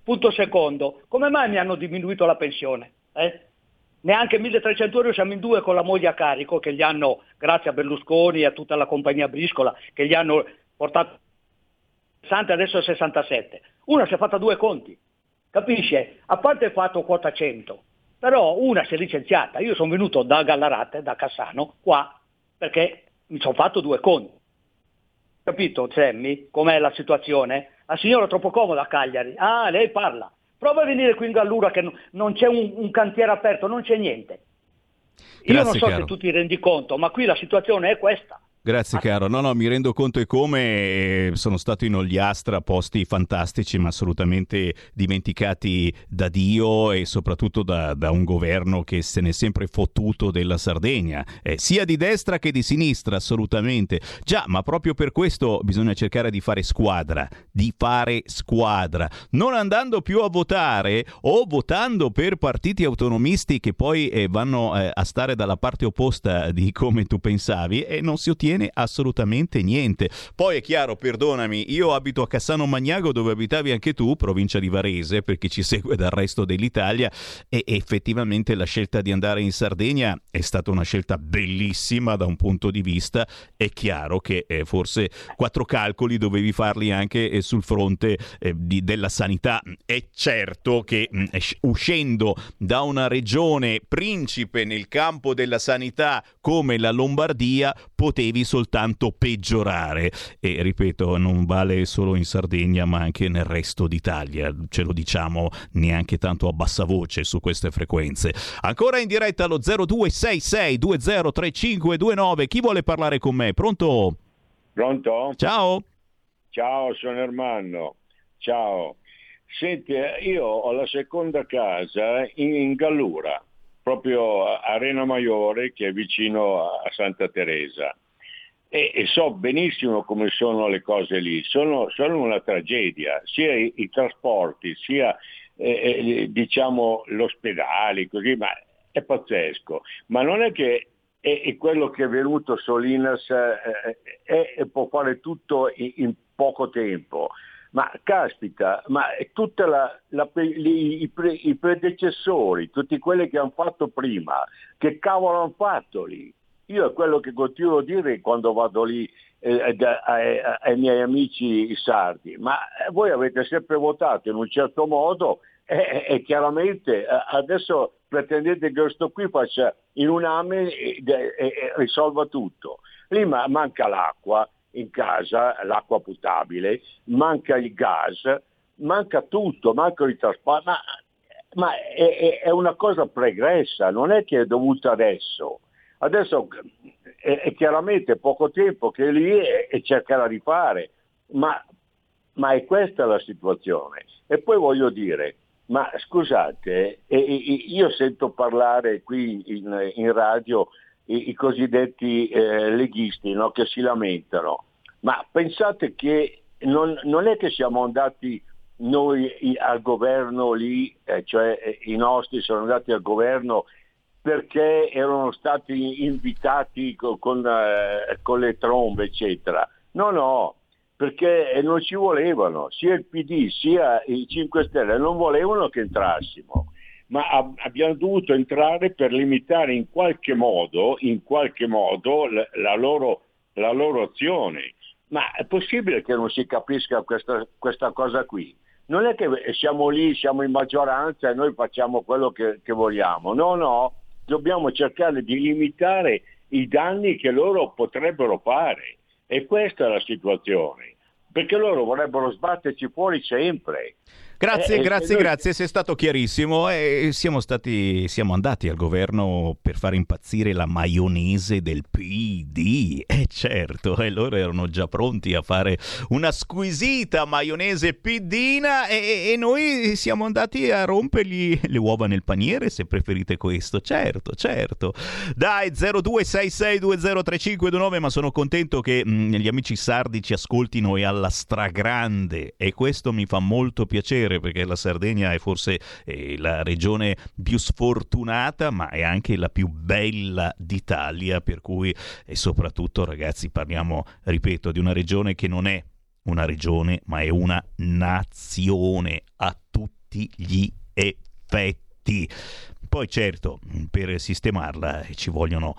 Punto secondo, come mai mi hanno diminuito la pensione? Eh? Neanche 1300 euro siamo in due con la moglie a carico che gli hanno, grazie a Berlusconi e a tutta la compagnia Briscola, che gli hanno portato 60 adesso a 67. Una si è fatta due conti, capisce? A parte il fatto quota 100, però una si è licenziata. Io sono venuto da Gallarate, da Cassano, qua, perché mi sono fatto due conti. Capito, Sammy, com'è la situazione? La signora è troppo comoda a Cagliari. Ah, lei parla. Prova a venire qui in Gallura che non c'è un, un cantiere aperto, non c'è niente. Io Grazie, non so caro. se tu ti rendi conto, ma qui la situazione è questa. Grazie caro, no no mi rendo conto e come eh, sono stato in Ogliastra, posti fantastici ma assolutamente dimenticati da Dio e soprattutto da, da un governo che se n'è sempre fottuto della Sardegna, eh, sia di destra che di sinistra assolutamente. Già, ma proprio per questo bisogna cercare di fare squadra, di fare squadra, non andando più a votare o votando per partiti autonomisti che poi eh, vanno eh, a stare dalla parte opposta di come tu pensavi e non si ottiene assolutamente niente. Poi è chiaro, perdonami, io abito a Cassano Magnago dove abitavi anche tu, provincia di Varese, perché ci segue dal resto dell'Italia e effettivamente la scelta di andare in Sardegna è stata una scelta bellissima da un punto di vista. È chiaro che eh, forse quattro calcoli dovevi farli anche eh, sul fronte eh, di, della sanità. È certo che mh, uscendo da una regione principe nel campo della sanità come la Lombardia potevi soltanto peggiorare. E ripeto non vale solo in Sardegna ma anche nel resto d'Italia. Ce lo diciamo neanche tanto a bassa voce su queste frequenze. Ancora in diretta allo 0266 203529 chi vuole parlare con me? Pronto? Pronto? Ciao. Ciao sono Ermanno. Ciao. Senti io ho la seconda casa in, in Gallura proprio a Arena Maiore che è vicino a Santa Teresa e, e, so benissimo come sono le cose lì, sono, sono una tragedia, sia i, i trasporti, sia eh, eh, diciamo l'ospedale, così, ma è pazzesco. Ma non è che è, è quello che è venuto Solinas eh, e può fare tutto in, in, poco tempo. Ma caspita, ma tutti i, i predecessori, tutti quelli che hanno fatto prima, che cavolo hanno fatto lì? Io è quello che continuo a dire quando vado lì eh, ai, ai miei amici sardi, ma voi avete sempre votato in un certo modo e, e chiaramente adesso pretendete che questo qui faccia in un anno e, e, e risolva tutto. Lì ma, manca l'acqua in casa, l'acqua potabile, manca il gas, manca tutto, manca il trasporto, ma, ma è, è, una cosa pregressa, non è che è dovuta adesso. Adesso è, è chiaramente poco tempo che è lì e, e cercherà di fare, ma, ma è questa la situazione. E poi voglio dire, ma scusate, eh, io sento parlare qui in, in radio i, i, cosiddetti eh, leghisti no, che si lamentano, ma pensate che non, non, è che siamo andati noi al governo lì, eh, cioè eh, i nostri sono andati al governo perché erano stati invitati con, con, eh, con le trombe, eccetera. No, no, perché non ci volevano, sia il PD sia i 5 Stelle non volevano che entrassimo, ma ab- abbiamo dovuto entrare per limitare in qualche modo, in qualche modo la, la, loro, la, loro, azione. Ma è possibile che non si capisca questa, questa, cosa qui? Non è che siamo lì, siamo in maggioranza e noi facciamo quello che, che vogliamo, no, no, dobbiamo cercare di limitare i danni che loro potrebbero fare. E questa è la situazione, perché loro vorrebbero sbatterci fuori sempre. Grazie, eh, grazie, noi... grazie, sei stato chiarissimo e siamo, stati, siamo andati al governo per far impazzire la maionese del PD, e eh certo, e loro erano già pronti a fare una squisita maionese pidina e, e noi siamo andati a rompergli le uova nel paniere se preferite questo, certo, certo. Dai, 0266203529, ma sono contento che mh, mm, gli amici sardi ci ascoltino e alla stragrande. E questo mi fa molto piacere piacere perché la Sardegna è forse eh, la regione più sfortunata, ma è anche la più bella d'Italia, per cui e soprattutto ragazzi parliamo, ripeto, di una regione che non è una regione, ma è una nazione a tutti gli effetti. Poi certo, per sistemarla ci vogliono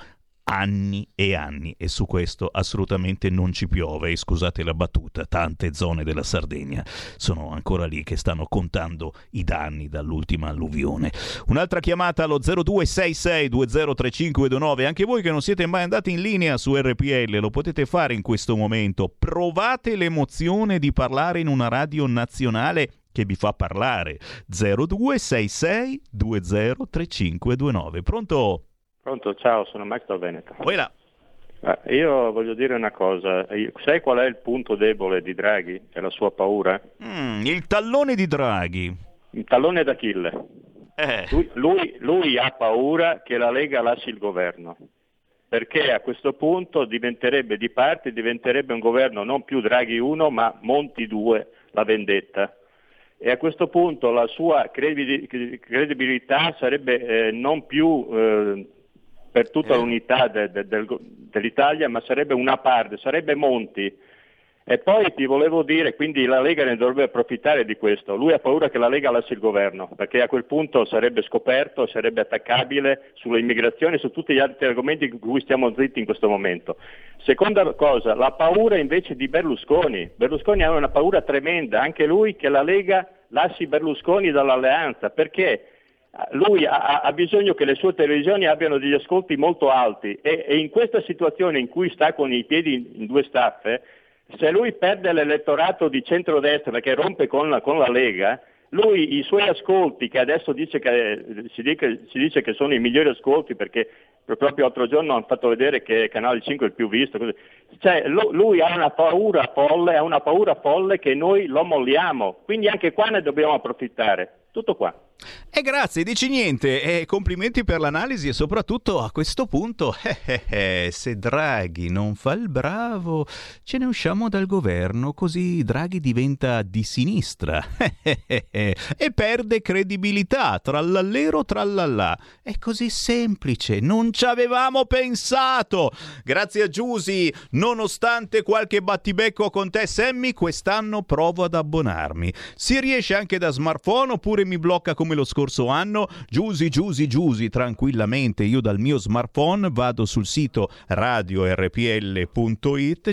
anni e anni e su questo assolutamente non ci piove e scusate la battuta, tante zone della Sardegna sono ancora lì che stanno contando i danni dall'ultima alluvione. Un'altra chiamata allo 0266203529, anche voi che non siete mai andati in linea su RPL lo potete fare in questo momento, provate l'emozione di parlare in una radio nazionale che vi fa parlare 0266 203529. Pronto? Pronto, ciao, sono Max dal Veneto. Buona. Eh, io voglio dire una cosa, sai qual è il punto debole di Draghi? È la sua paura? Mm, il tallone di Draghi. Il tallone d'Achille. Eh. Lui, lui, lui ha paura che la Lega lasci il governo, perché a questo punto diventerebbe di parte, diventerebbe un governo non più Draghi 1 ma Monti 2, la vendetta e a questo punto la sua credibilità sarebbe eh, non più eh, per tutta eh. l'unità de, de, del, dell'Italia, ma sarebbe una parte, sarebbe Monti. E poi ti volevo dire, quindi la Lega ne dovrebbe approfittare di questo. Lui ha paura che la Lega lasci il governo, perché a quel punto sarebbe scoperto, sarebbe attaccabile sull'immigrazione e su tutti gli altri argomenti di cui stiamo zitti in questo momento. Seconda cosa, la paura invece di Berlusconi. Berlusconi ha una paura tremenda, anche lui che la Lega lasci Berlusconi dall'alleanza, perché lui ha, ha, bisogno che le sue televisioni abbiano degli ascolti molto alti e, e in questa situazione in cui sta con i piedi in, in due staffe, se lui perde l'elettorato di centrodestra che rompe con la, con la Lega, lui i suoi ascolti, che adesso dice che, si, dice, si, dice che sono i migliori ascolti perché proprio l'altro giorno hanno fatto vedere che Canale 5 è il più visto, cioè, lui ha una paura folle, ha una paura folle che noi lo molliamo, quindi anche qua ne dobbiamo approfittare. Tutto qua. E grazie, dici niente. E complimenti per l'analisi e soprattutto a questo punto, [laughs] eh, eh, eh, se Draghi non fa il bravo, ce ne usciamo dal governo, così Draghi diventa di sinistra [laughs] e perde credibilità, trallallero trallallà. È così semplice, non ci avevamo pensato. Grazie a Giusi, nonostante qualche battibecco con te Sammy, quest'anno provo ad abbonarmi. Si riesce anche da smartphone oppure mi blocca come lo scorso anno? Giusi, Giusi, Giusi, tranquillamente. Io dal mio smartphone vado sul sito radiorpl.it,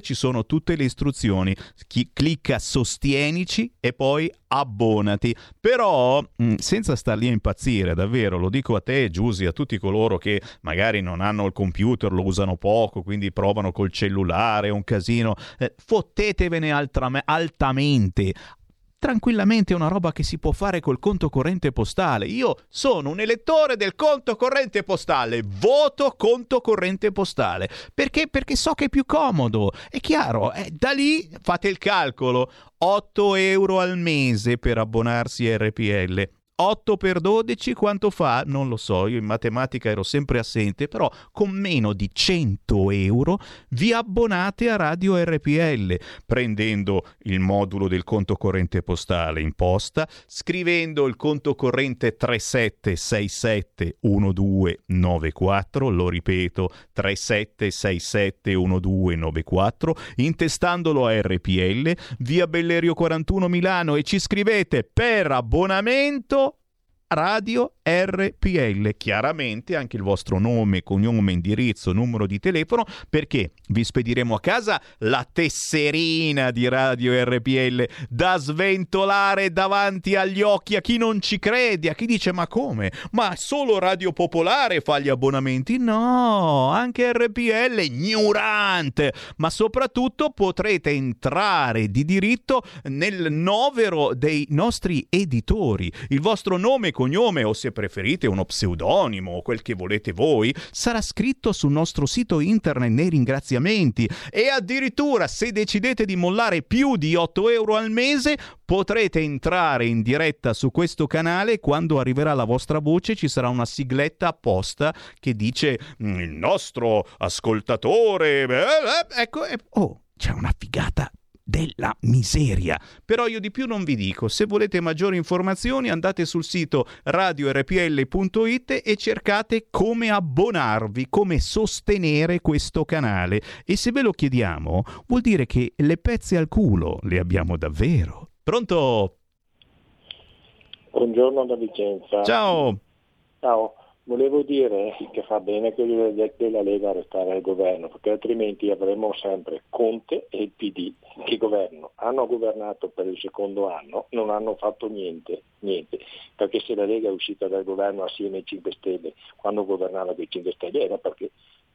ci sono tutte le istruzioni. Chi clicca sostienici e poi abbonati. Però, mm, senza star lì a impazzire, davvero, lo dico a te, Giusi, a tutti coloro che magari non hanno il computer, lo usano poco, quindi provano col cellulare, un casino, eh, fottetevene altra- altamente tranquillamente è una roba che si può fare col conto corrente postale. Io sono un elettore del conto corrente postale, voto conto corrente postale. Perché? Perché so che è più comodo. È chiaro, eh, da lì fate il calcolo. 8 euro al mese per abbonarsi a RPL. 8 per 12 quanto fa? Non lo so, io in matematica ero sempre assente, però con meno di 100 euro vi abbonate a Radio RPL, prendendo il modulo del conto corrente postale in posta, scrivendo il conto corrente 37671294, lo ripeto, 37671294, intestandolo a RPL, via Bellerio 41 Milano e ci scrivete per abbonamento Radio RPL. Chiaramente anche il vostro nome, cognome, indirizzo, numero di telefono, perché vi spediremo a casa la tesserina di Radio RPL da sventolare davanti agli occhi a chi non ci crede, a chi dice ma come? Ma solo Radio Popolare fa gli abbonamenti? No, anche RPL, ignorante! Ma soprattutto potrete entrare di diritto nel novero dei nostri editori. Il vostro nome, cognome o se preferite uno pseudonimo o quel che volete voi, sarà scritto sul nostro sito internet nei ringraziamenti. E addirittura se decidete di mollare più di 8 euro al mese potrete entrare in diretta su questo canale. Quando arriverà la vostra voce ci sarà una sigletta apposta che dice "Mm, il nostro ascoltatore eh, eh", ecco oh c'è una figata della miseria. Però io di più non vi dico, se volete maggiori informazioni andate sul sito radiorpl.it e cercate come abbonarvi, come sostenere questo canale. E se ve lo chiediamo, vuol dire che le pezze al culo le abbiamo davvero. Pronto? Buongiorno da Vicenza. Ciao. Ciao, volevo dire che fa bene che della Lega restare al governo, perché altrimenti avremo sempre Conte e il PD che governano. Hanno governato per il secondo anno, non hanno fatto niente, niente, perché se la Lega è uscita dal governo assieme ai 5 Stelle, quando governava con i 5 Stelle era perché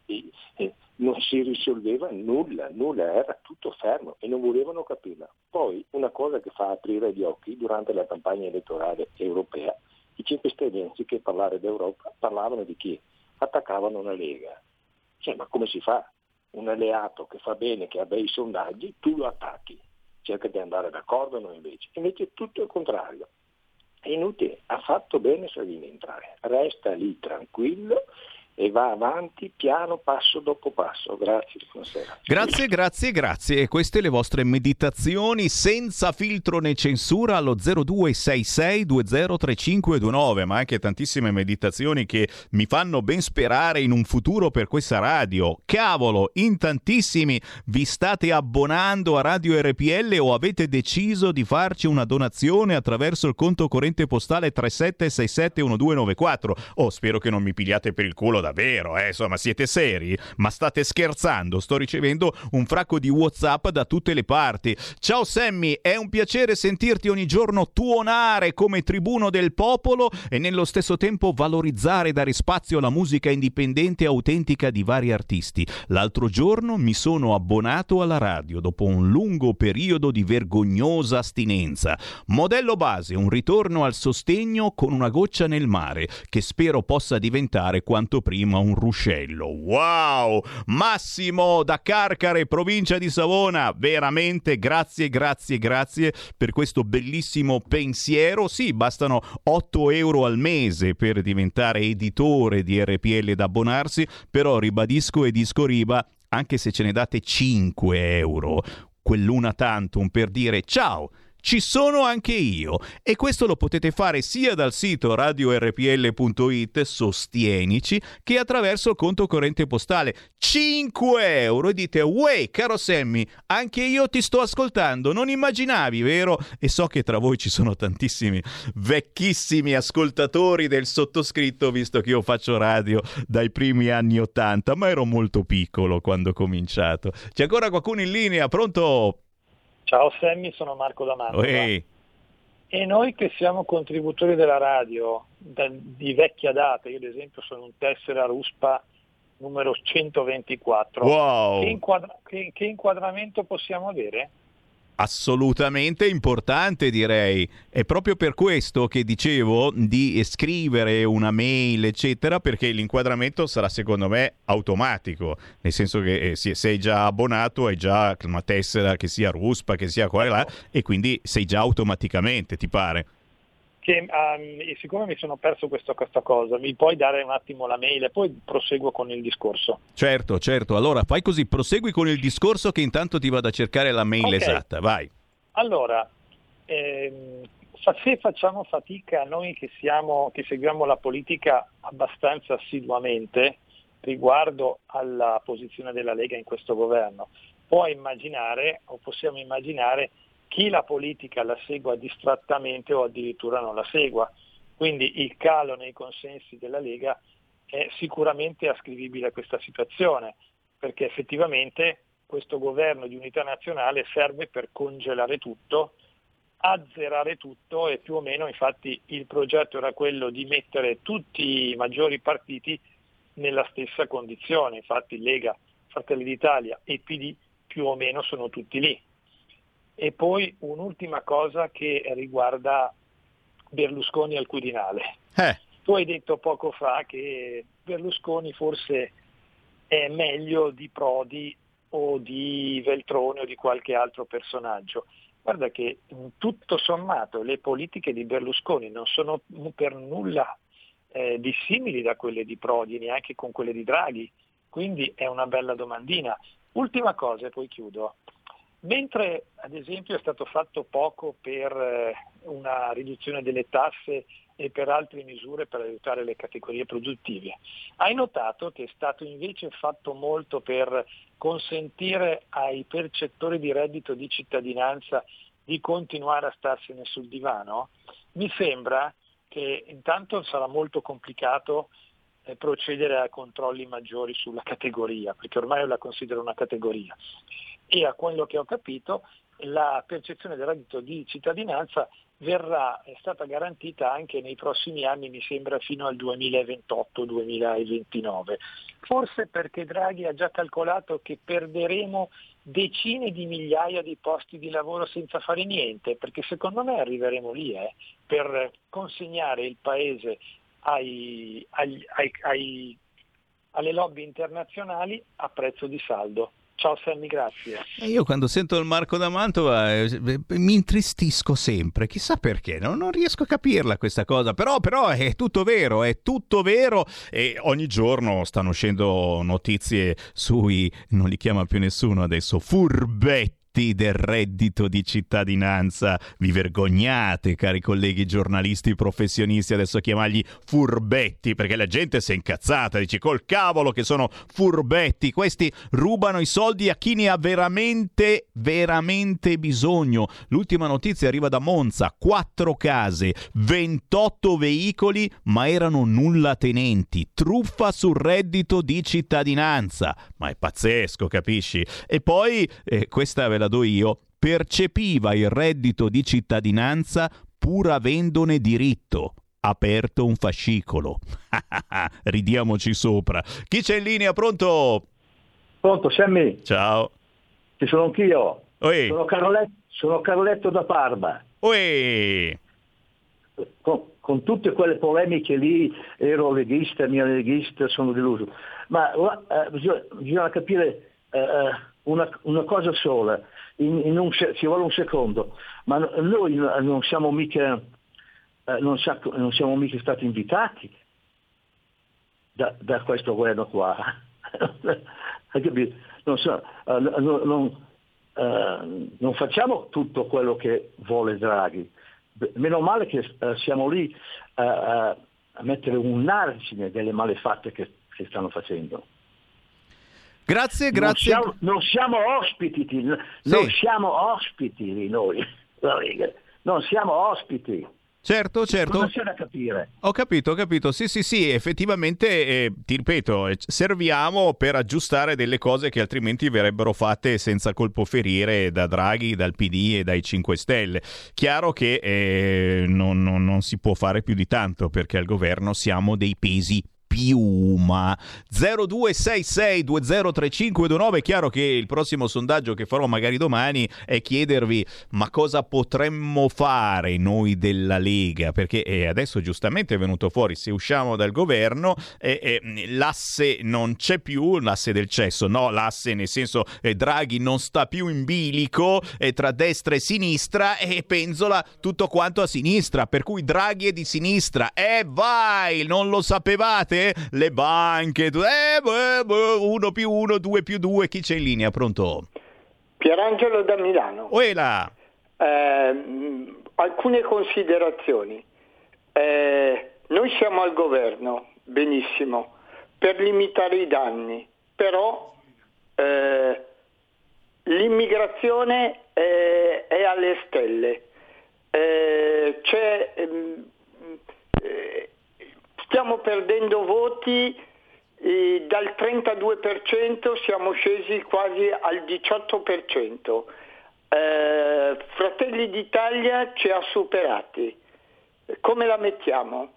eh, eh, non si risolveva nulla, nulla, era tutto fermo e non volevano capirla. Poi una cosa che fa aprire gli occhi durante la campagna elettorale europea, i 5 Stelle anziché parlare d'Europa parlavano di chi? Attaccavano la Lega. Cioè, ma come si fa? Un alleato che fa bene, che ha bei sondaggi, tu lo attacchi. Cerca di andare d'accordo, no invece. Invece è tutto il contrario. È inutile, ha fatto bene Salvini entrare. Resta lì tranquillo e va avanti piano passo dopo passo. Grazie, buonasera. Grazie, grazie, grazie. E queste le vostre meditazioni senza filtro né censura allo 0266203529, ma anche tantissime meditazioni che mi fanno ben sperare in un futuro per questa radio. Cavolo, in tantissimi vi state abbonando a Radio RPL o avete deciso di farci una donazione attraverso il conto corrente postale 37671294. Oh, spero che non mi pigliate per il culo davvero, eh? insomma, siete seri? Ma state scherzando? Sto ricevendo un fracco di WhatsApp da tutte le parti. Ciao Sammy, è un piacere sentirti ogni giorno tuonare come tribuno del popolo e nello stesso tempo valorizzare e dare spazio alla musica indipendente e autentica di vari artisti. L'altro giorno mi sono abbonato alla radio dopo un lungo periodo di vergognosa astinenza. Modello base, un ritorno al sostegno con una goccia nel mare, che spero possa diventare quanto prima un ruscello. Wow! Massimo da Carcare, provincia di Savona, veramente grazie, grazie, grazie per questo bellissimo pensiero. Sì, bastano 8 euro al mese per diventare editore di RPL ed abbonarsi, però ribadisco e disco riba, anche se ce ne date 5 euro, quell'una tantum per dire ciao ci sono anche io. E questo lo potete fare sia dal sito radiorpl.it sostienici che attraverso il conto corrente postale. 5 euro e dite uè caro Sammy anche io ti sto ascoltando. Non immaginavi vero? E so che tra voi ci sono tantissimi vecchissimi ascoltatori del sottoscritto visto che io faccio radio dai primi anni 80 ma ero molto piccolo quando ho cominciato. C'è ancora qualcuno in linea? Pronto Ciao Sammy, sono Marco D'Amato. Ehi. E noi che siamo contributori della radio da- di vecchia data, io ad esempio sono un tessera Ruspa numero 124, Wow. che, inquadra- che- che inquadramento possiamo avere? Assolutamente importante direi. È proprio per questo che dicevo di scrivere una mail, eccetera, perché l'inquadramento sarà secondo me automatico, nel senso che eh, se sei già abbonato hai già una tessera che sia ruspa, che sia qua là, e quindi sei già automaticamente, ti pare. Che um, siccome mi sono perso questo, questa cosa, mi puoi dare un attimo la mail e poi proseguo con il discorso. Certo, certo. Allora fai così, prosegui con il discorso che intanto ti vado a cercare la mail Ok. esatta. Vai. Allora, ehm, se facciamo fatica noi che, siamo, che seguiamo la politica abbastanza assiduamente riguardo alla posizione della Lega in questo governo, può immaginare o possiamo immaginare chi la politica la segua distrattamente o addirittura non la segua. Quindi il calo nei consensi della Lega è sicuramente ascrivibile a questa situazione, perché effettivamente questo governo di unità nazionale serve per congelare tutto, azzerare tutto e più o meno infatti il progetto era quello di mettere tutti i maggiori partiti nella stessa condizione, infatti Lega, Fratelli d'Italia e PD più o meno sono tutti lì. E poi un'ultima cosa che riguarda Berlusconi al Quirinale. Eh. Tu hai detto poco fa che Berlusconi forse è meglio di Prodi o di Veltroni o di qualche altro personaggio. Guarda che tutto sommato le politiche di Berlusconi non sono per nulla eh, dissimili da quelle di Prodi, neanche con quelle di Draghi, quindi è una bella domandina. Ultima cosa e poi chiudo. Mentre ad esempio è stato fatto poco per eh, una riduzione delle tasse e per altre misure per aiutare le categorie produttive, hai notato che è stato invece fatto molto per consentire ai percettori di reddito di cittadinanza di continuare a starsene sul divano? Mi sembra che intanto sarà molto complicato eh, procedere a controlli maggiori sulla categoria, perché ormai la considero una categoria. E a quello che ho capito, la percezione del reddito di cittadinanza verrà, è stata garantita anche nei prossimi anni, mi sembra fino al 2028-2029. Forse perché Draghi ha già calcolato che perderemo decine di migliaia di posti di lavoro senza fare niente, perché secondo me arriveremo lì eh, per consegnare il paese ai- ai- ai- alle lobby internazionali a prezzo di saldo. Ciao Sammy, grazie. Io quando sento il Marco da Mantova eh, mi intristisco sempre, chissà perché, no? non riesco a capirla questa cosa, però, però è tutto vero, è tutto vero e ogni giorno stanno uscendo notizie sui, non li chiama più nessuno adesso, furbetti del reddito di cittadinanza. Vi vergognate, cari colleghi giornalisti professionisti, adesso a chiamargli furbetti, perché la gente si è incazzata, dice col cavolo che sono furbetti, questi rubano i soldi a chi ne ha veramente, veramente bisogno. L'ultima notizia arriva da Monza, quattro case, 28 veicoli, ma erano nulla tenenti, truffa sul reddito di cittadinanza. Ma è pazzesco, capisci? E poi, eh, questa ve la do io, percepiva il reddito di cittadinanza pur avendone diritto. Aperto un fascicolo. [laughs] Ridiamoci sopra. Chi c'è in linea? Pronto? Pronto, Sammy? Ciao. Ci sono anch'io. Oi. Sono, Caroletto, sono Caroletto da Parma. Ui. Con, con tutte quelle polemiche lì, ero leghista, mio leghista, sono deluso. Ma eh, bisogna, bisogna capire eh, una, una cosa sola, in, in un ci vuole un secondo, ma no- noi no- non siamo mica, eh, non, sa- non siamo mica stati invitati da, da questo governo qua. [laughs] Non, so, eh, no- non- eh, non facciamo tutto quello che vuole Draghi. Meno male che siamo lì eh, a mettere un argine delle malefatte che, che stanno facendo. Grazie, grazie. Non siamo, non siamo ospiti, non siamo ospiti di noi, [laughs] non siamo ospiti. Certo, certo. Cosa c'è da capire? Ho capito, ho capito. Sì, sì, sì, effettivamente, eh, ti ripeto, eh, serviamo per aggiustare delle cose che altrimenti verrebbero fatte senza colpo ferire da Draghi, dal PD e dai 5 Stelle. Chiaro che eh, non, non- non si può fare più di tanto perché al governo siamo dei pesi piuma. 0266203529 è chiaro che il prossimo sondaggio che farò magari domani è chiedervi ma cosa potremmo fare noi della Lega? Perché eh, adesso giustamente è venuto fuori se usciamo dal governo eh, eh, l'asse non c'è più l'asse del cesso. No l'asse nel senso eh, Draghi non sta più in bilico eh, tra destra e sinistra e penzola tutto quanto a sinistra. Per cui Draghi è di sinistra. E vai non lo sapevate le banche eh, uno più uno due più due chi c'è in linea pronto Pierangelo da Milano. Uela. Eh, alcune considerazioni. Eh, noi siamo al governo, benissimo, per limitare i danni, però eh, l'immigrazione è, è alle stelle. Eh, c'è, ehm, eh, stiamo perdendo voti e dal 32% siamo scesi quasi al 18%. Eh, Fratelli d'Italia ci ha superati. Come la mettiamo?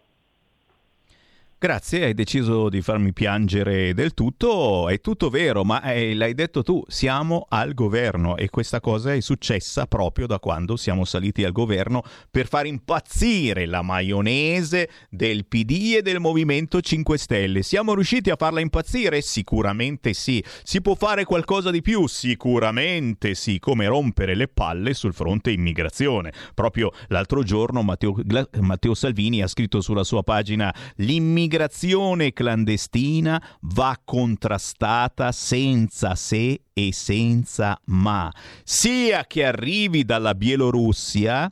Grazie, hai deciso di farmi piangere del tutto, è tutto vero, ma eh, l'hai detto tu, siamo al governo e questa cosa è successa proprio da quando siamo saliti al governo per far impazzire la maionese del PD e del Movimento 5 Stelle. Siamo riusciti a farla impazzire? Sicuramente sì. Si può fare qualcosa di più? Sicuramente sì, come rompere le palle sul fronte immigrazione. Proprio l'altro giorno Matteo, Matteo Salvini ha scritto sulla sua pagina l'immigrazione l'immigrazione clandestina va contrastata senza se e senza ma, sia che arrivi dalla Bielorussia,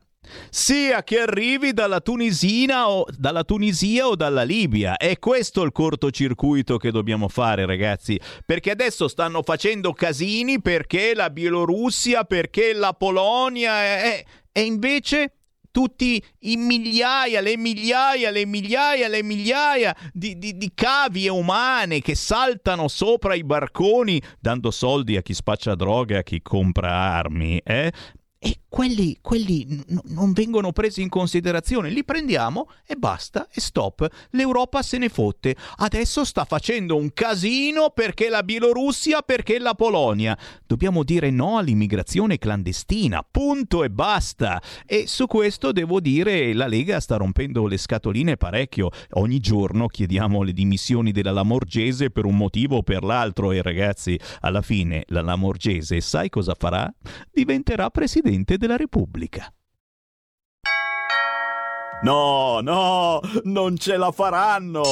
sia che arrivi dalla o dalla Tunisia o dalla Libia. È questo il cortocircuito che dobbiamo fare, ragazzi, perché adesso stanno facendo casini perché la Bielorussia, perché la Polonia è... e invece tutti i migliaia, le migliaia, le migliaia, le migliaia di, di, di, cavie umane che saltano sopra i barconi dando soldi a chi spaccia droga a chi compra armi. Eh? E quelli, quelli n- non vengono presi in considerazione, li prendiamo e basta, e stop. L'Europa se ne fotte. Adesso sta facendo un casino perché la Bielorussia, perché la Polonia. Dobbiamo dire no all'immigrazione clandestina, punto e basta. E su questo devo dire la Lega sta rompendo le scatoline parecchio. Ogni giorno chiediamo le dimissioni della Lamorgese per un motivo o per l'altro e ragazzi, alla fine la Lamorgese sai cosa farà? Diventerà presidente della Repubblica. No, no, non ce la faranno!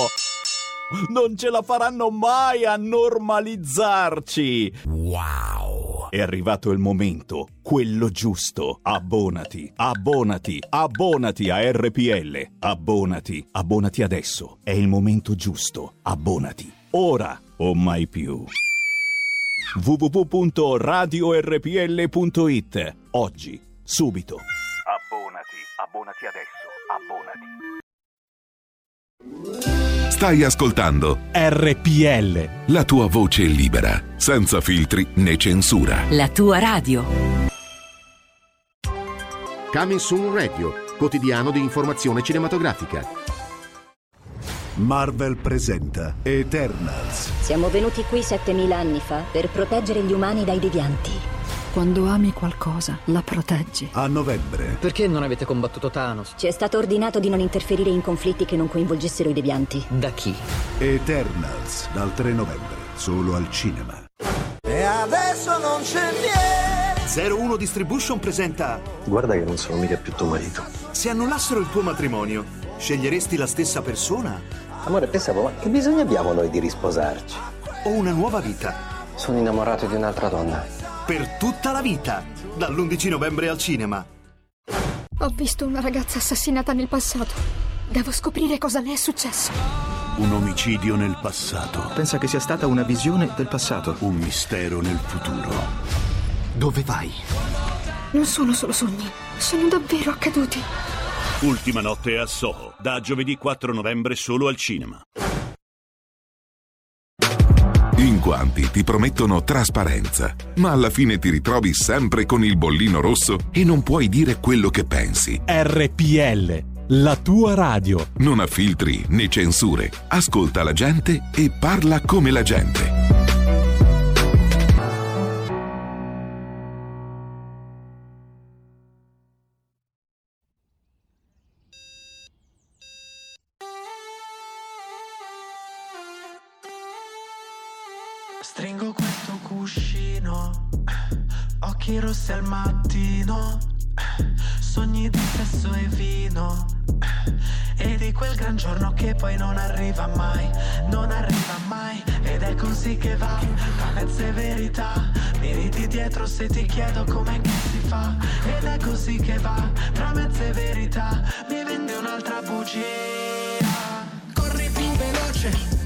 Non ce la faranno mai a normalizzarci! Wow! È arrivato il momento, quello giusto. Abbonati, abbonati, abbonati a RPL. Abbonati, abbonati adesso. È il momento giusto. Abbonati. Ora o mai più www.radiorpl.it Oggi, subito. Abbonati, abbonati adesso, abbonati. Stai ascoltando RPL. La tua voce libera, senza filtri né censura. La tua radio. Coming Soon Radio, quotidiano di informazione cinematografica. Marvel presenta Eternals. Siamo venuti qui 7000 anni fa per proteggere gli umani dai devianti. Quando ami qualcosa, la proteggi. A novembre. Perché non avete combattuto Thanos? Ci è stato ordinato di non interferire in conflitti che non coinvolgessero i devianti. Da chi? Eternals, dal 3 novembre, solo al cinema. E adesso non c'è niente. 01 Distribution presenta Guarda che non sono mica più tuo marito. Se annullassero il tuo matrimonio, sceglieresti la stessa persona? Amore, pensavo, ma che bisogno abbiamo noi di risposarci? O una nuova vita? Sono innamorato di un'altra donna. Per tutta la vita, dall'11 novembre al cinema. Ho visto una ragazza assassinata nel passato. Devo scoprire cosa le è successo. Un omicidio nel passato. Pensa che sia stata una visione del passato. Un mistero nel futuro. Dove vai? Non sono solo sogni, sono davvero accaduti. Ultima notte a Soho, da giovedì 4 novembre solo al cinema. In quanti ti promettono trasparenza, ma alla fine ti ritrovi sempre con il bollino rosso e non puoi dire quello che pensi. RPL, la tua radio. Non ha filtri né censure. Ascolta la gente e parla come la gente. Rossi al mattino, sogni di sesso e vino. E di quel gran giorno che poi non arriva mai, non arriva mai, ed è così che va, tra mezze verità, mi ridi dietro se ti chiedo com'è che si fa, ed è così che va, tra mezze verità, mi vendi un'altra bugia. Corri più veloce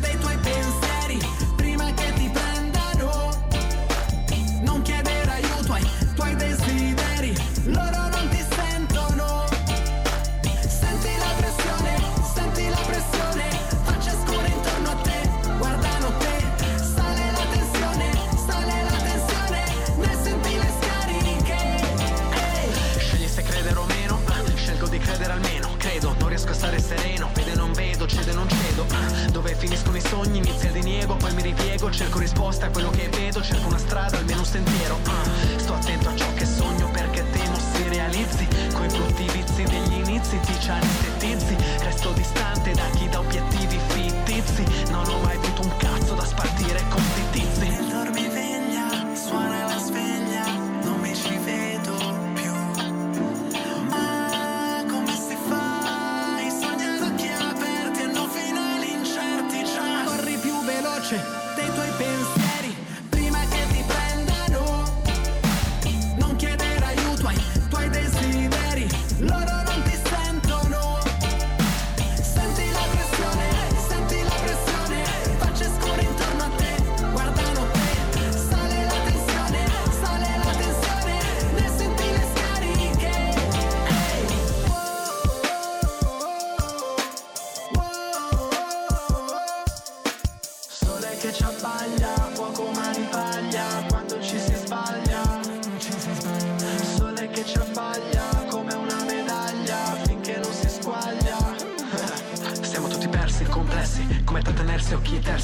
sereno, vede non vedo, cede non cedo, ah, dove finiscono i sogni, inizia il diniego, poi mi ripiego, cerco risposte a quello che vedo, cerco una strada, almeno un sentiero, ah, sto attento a ciò che sogno perché temo si realizzi, coi brutti vizi degli inizi ti ci anestetizzi, resto distante da chi dà obiettivi fittizi, non ho mai avuto un cazzo da spartire con sti tizi.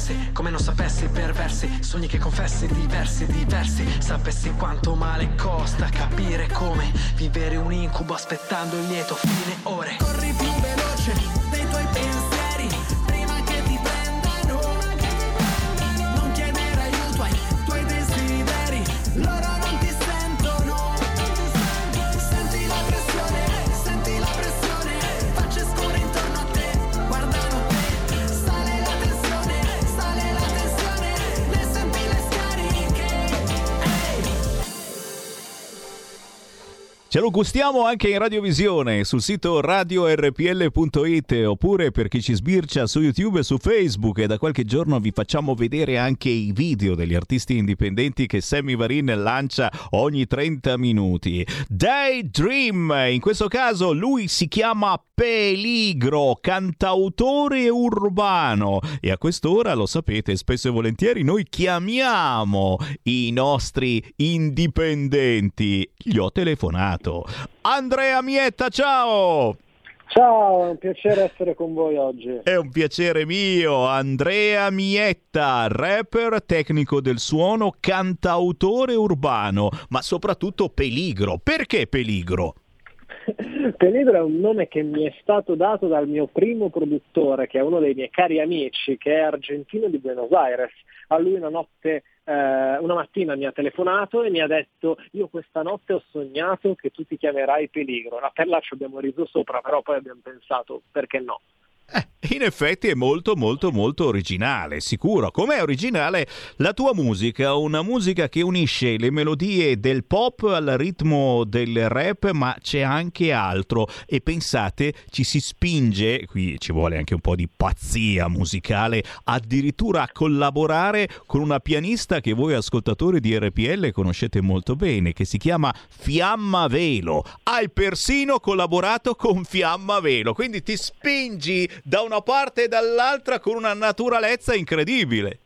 Tersi, come non sapessi perversi, sogni che confessi, diversi, diversi, sapessi quanto male costa capire come vivere un incubo aspettando il lieto fine. Ore. Corri più veloce Ce lo gustiamo anche in radiovisione sul sito radiorpl.it oppure per chi ci sbircia su YouTube e su Facebook e da qualche giorno vi facciamo vedere anche i video degli artisti indipendenti che Sammy Varin lancia ogni 30 minuti. Daydream, in questo caso lui si chiama Peligro, cantautore urbano e a quest'ora lo sapete spesso e volentieri noi chiamiamo i nostri indipendenti. Gli ho telefonato. Andrea Mietta, ciao! Ciao, è un piacere essere con voi oggi. È un piacere mio, Andrea Mietta, rapper, tecnico del suono, cantautore urbano, ma soprattutto Peligro. Perché Peligro? [laughs] Peligro è un nome che mi è stato dato dal mio primo produttore, che è uno dei miei cari amici, che è argentino di Buenos Aires. A lui una notte, eh, una mattina mi ha telefonato e mi ha detto io questa notte ho sognato che tu ti chiamerai Peligro. La perla ci abbiamo riso sopra, però poi abbiamo pensato perché no. In effetti è molto molto molto originale, sicuro. Com'è originale la tua musica? Una musica che unisce le melodie del pop al ritmo del rap, ma c'è anche altro. E pensate, ci si spinge, qui ci vuole anche un po' di pazzia musicale, addirittura a collaborare con una pianista che voi ascoltatori di RPL conoscete molto bene, che si chiama Fiamma Velo. Hai persino collaborato con Fiamma Velo, quindi ti spingi da una parte e dall'altra con una naturalezza incredibile.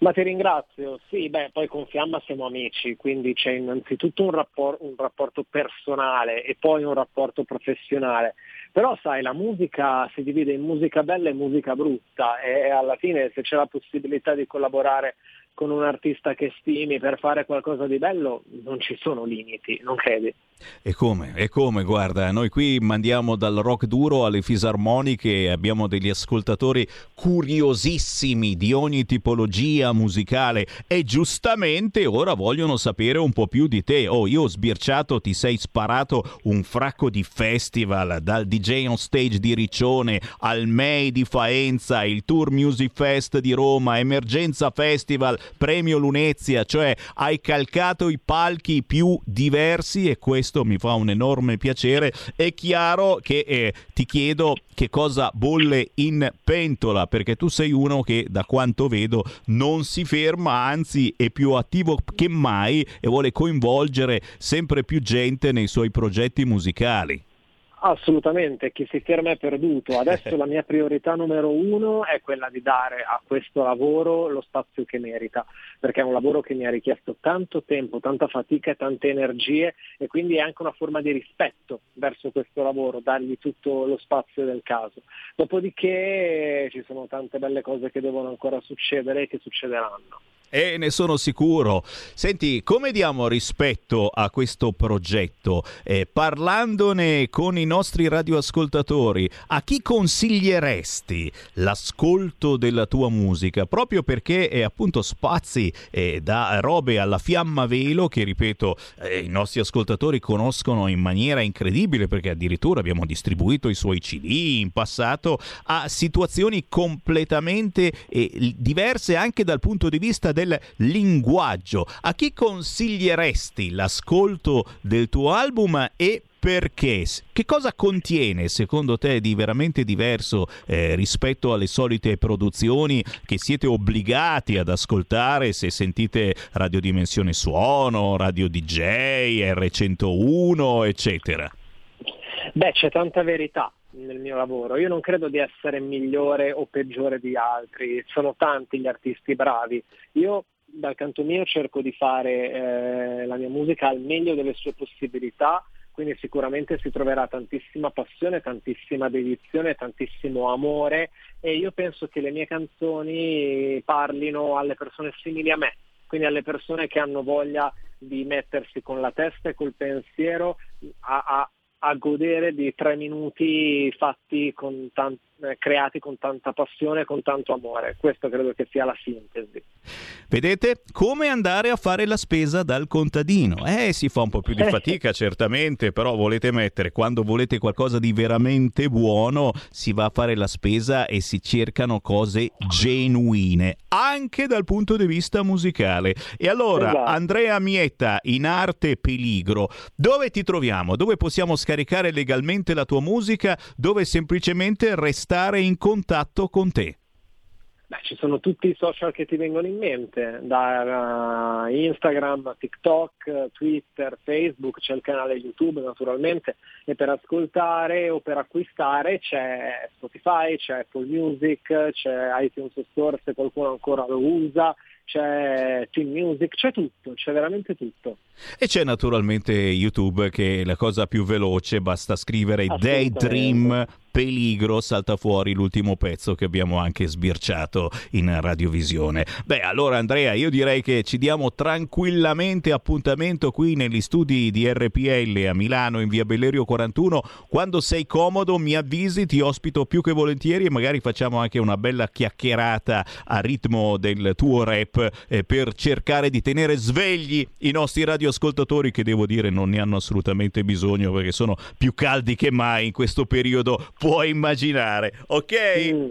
Ma ti ringrazio, sì, beh, poi con Fiamma siamo amici, quindi c'è innanzitutto un, rappor- un rapporto personale e poi un rapporto professionale. Però sai, la musica si divide in musica bella e musica brutta e alla fine se c'è la possibilità di collaborare con un artista che stimi per fare qualcosa di bello non ci sono limiti, non credi? E come? E come? Guarda, noi qui mandiamo dal rock duro alle fisarmoniche, abbiamo degli ascoltatori curiosissimi di ogni tipologia musicale e giustamente ora vogliono sapere un po' più di te. Oh, io ho sbirciato, ti sei sparato un fracco di festival, dal DJ on stage di Riccione al May di Faenza, il Tour Music Fest di Roma, Emergenza Festival, Premio Lunezia, cioè hai calcato i palchi più diversi e questo mi fa un enorme piacere. È chiaro che eh, ti chiedo che cosa bolle in pentola, perché tu sei uno che da quanto vedo non si ferma, anzi è più attivo che mai e vuole coinvolgere sempre più gente nei suoi progetti musicali. Assolutamente, chi si ferma è perduto. Adesso [laughs] la mia priorità numero uno è quella di dare a questo lavoro lo spazio che merita, perché è un lavoro che mi ha richiesto tanto tempo, tanta fatica e tante energie e quindi è anche una forma di rispetto verso questo lavoro, dargli tutto lo spazio del caso. Dopodiché ci sono tante belle cose che devono ancora succedere e che succederanno. E ne sono sicuro. Senti, come diamo rispetto a questo progetto? Eh, parlandone con i nostri radioascoltatori, a chi consiglieresti l'ascolto della tua musica? Proprio perché eh, appunto spazi eh, da robe alla fiamma velo che, ripeto, eh, i nostri ascoltatori conoscono in maniera incredibile perché addirittura abbiamo distribuito i suoi CD in passato a situazioni completamente eh, diverse anche dal punto di vista del linguaggio. A chi consiglieresti l'ascolto del tuo album e perché? Che cosa contiene secondo te di veramente diverso eh, rispetto alle solite produzioni che siete obbligati ad ascoltare se sentite Radio Dimensione Suono, Radio DJ, R101, eccetera? Beh, c'è tanta verità nel mio lavoro. Io non credo di essere migliore o peggiore di altri, sono tanti gli artisti bravi. Io dal canto mio cerco di fare eh, la mia musica al meglio delle sue possibilità, quindi sicuramente si troverà tantissima passione, tantissima dedizione, tantissimo amore e io penso che le mie canzoni parlino alle persone simili a me, quindi alle persone che hanno voglia di mettersi con la testa e col pensiero a, a, a godere di tre minuti fatti con tan- eh, creati con tanta passione e con tanto amore. Questo credo che sia la sintesi. Vedete come andare a fare la spesa dal contadino? Eh, si fa un po' più di [laughs] fatica certamente, però volete mettere quando volete qualcosa di veramente buono, si va a fare la spesa e si cercano cose genuine, anche dal punto di vista musicale. E allora, esatto. Andrea Mietta in arte Peligro, dove ti troviamo? Dove possiamo scaricare legalmente la tua musica? Dove semplicemente restare in contatto con te? Beh, ci sono tutti i social che ti vengono in mente, da uh, Instagram, TikTok, Twitter, Facebook, c'è il canale YouTube naturalmente e per ascoltare o per acquistare c'è Spotify, c'è Apple Music, c'è iTunes Store se qualcuno ancora lo usa, c'è Team Music, c'è tutto, c'è veramente tutto. E c'è naturalmente YouTube che è la cosa più veloce, basta scrivere Daydream Peligro, salta fuori l'ultimo pezzo che abbiamo anche sbirciato in radiovisione. Beh, allora Andrea, io direi che ci diamo tranquillamente appuntamento qui negli studi di RPL a Milano in via Bellerio 41. Quando sei comodo mi avvisi, ti ospito più che volentieri e magari facciamo anche una bella chiacchierata a ritmo del tuo rap eh, per cercare di tenere svegli i nostri radioascoltatori che devo dire non ne hanno assolutamente bisogno perché sono più caldi che mai in questo periodo puoi immaginare, ok? Mm.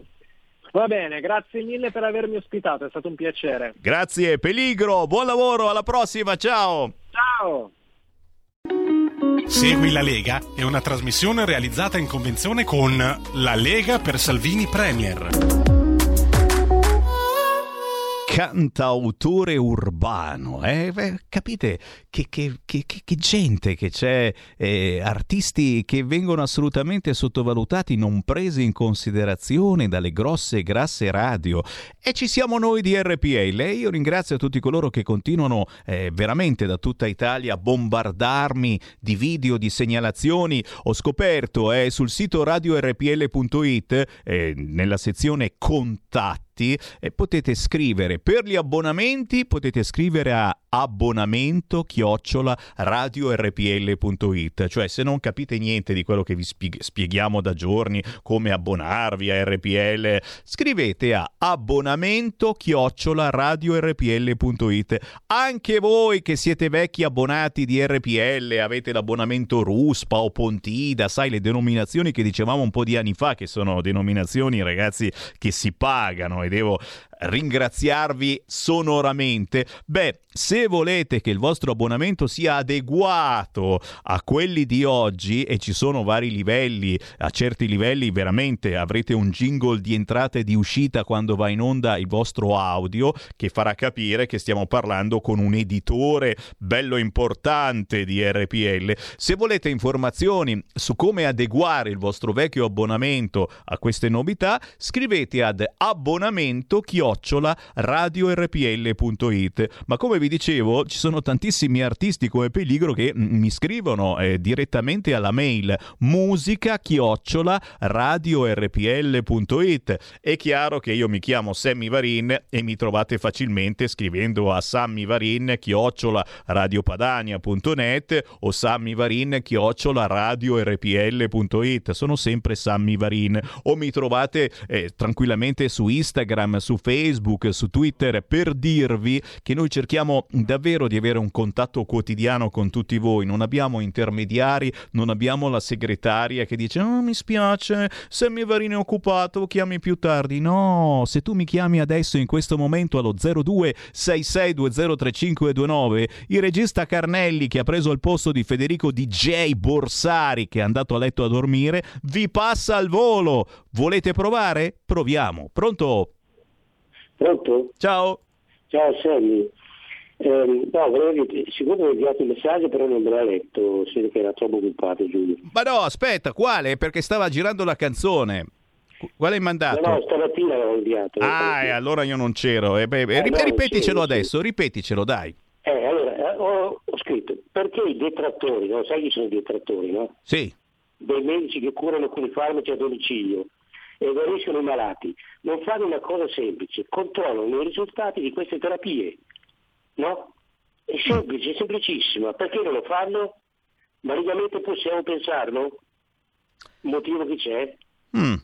Va bene, grazie mille per avermi ospitato, è stato un piacere. Grazie, Peligro, buon lavoro, alla prossima, ciao! Ciao! Segui la Lega è una trasmissione realizzata in convenzione con La Lega per Salvini Premier. Cantautore urbano. Eh? Beh, capite che, che, che, che, gente che c'è, eh, artisti che vengono assolutamente sottovalutati, non presi in considerazione dalle grosse grasse radio. E ci siamo noi di RPL. E io ringrazio tutti coloro che continuano eh, veramente da tutta Italia a bombardarmi di video, di segnalazioni. Ho scoperto eh, sul sito radiorpl.it, eh, nella sezione contatti, e potete scrivere. Per gli abbonamenti potete scrivere a abbonamento chiocciola radiorpl.it cioè se non capite niente di quello che vi spieghiamo da giorni come abbonarvi a RPL scrivete a abbonamento chiocciola radiorpl.it anche voi che siete vecchi abbonati di RPL avete l'abbonamento Ruspa o Pontida sai le denominazioni che dicevamo un po' di anni fa che sono denominazioni ragazzi che si pagano e devo ringraziarvi sonoramente. Beh, se volete che il vostro abbonamento sia adeguato a quelli di oggi e ci sono vari livelli, a certi livelli veramente avrete un jingle di entrata e di uscita quando va in onda il vostro audio che farà capire che stiamo parlando con un editore bello importante di RPL. Se volete informazioni su come adeguare il vostro vecchio abbonamento a queste novità, scrivete ad abbonamento chiocciola radiorpl.it. Ma come vi dicevo, ci sono tantissimi artisti come Peligro che mm, mi scrivono eh, direttamente alla mail musica chiocciola radiorpl.it. È chiaro che io mi chiamo Sammy Varin e mi trovate facilmente scrivendo a sammivarin chiocciola radiopadania.net o sammivarin chiocciola radiorpl.it. Sono sempre Sammy Varin o mi trovate eh, tranquillamente su Instagram, su Facebook, su Twitter per dirvi che noi cerchiamo davvero di avere un contatto quotidiano con tutti voi, non abbiamo intermediari, non abbiamo la segretaria che dice oh, mi spiace, se mi Varini occupato chiami più tardi. No, se tu mi chiami adesso in questo momento allo 0266203529, il regista Carnelli che ha preso il posto di Federico DJ Borsari che è andato a letto a dormire, vi passa al volo. Volete provare? Proviamo. Pronto? Pronto? Ciao. Ciao Sammy. Eh, no, volevo dire, siccome ho inviato il messaggio però non me l'ha letto, si vede che era troppo occupato Giulio. Ma no, aspetta, quale? Perché stava girando la canzone. Quale hai mandato? No, no, stamattina l'avevo inviato. Ah, e allora io non c'ero. Eh, beh, eh, rip- no, ripeticelo sì, adesso, sì. ripeticelo, dai. Eh, allora, eh, ho, ho, scritto, perché i detrattori, no? sai chi sono i detrattori, no? Sì. Dei medici che curano con i farmaci a domicilio e guariscono i malati, non fanno una cosa semplice, controllano i risultati di queste terapie No? È semplice, è semplicissima. Perché non lo fanno? Validamente possiamo pensarlo? Il motivo che c'è? Mm.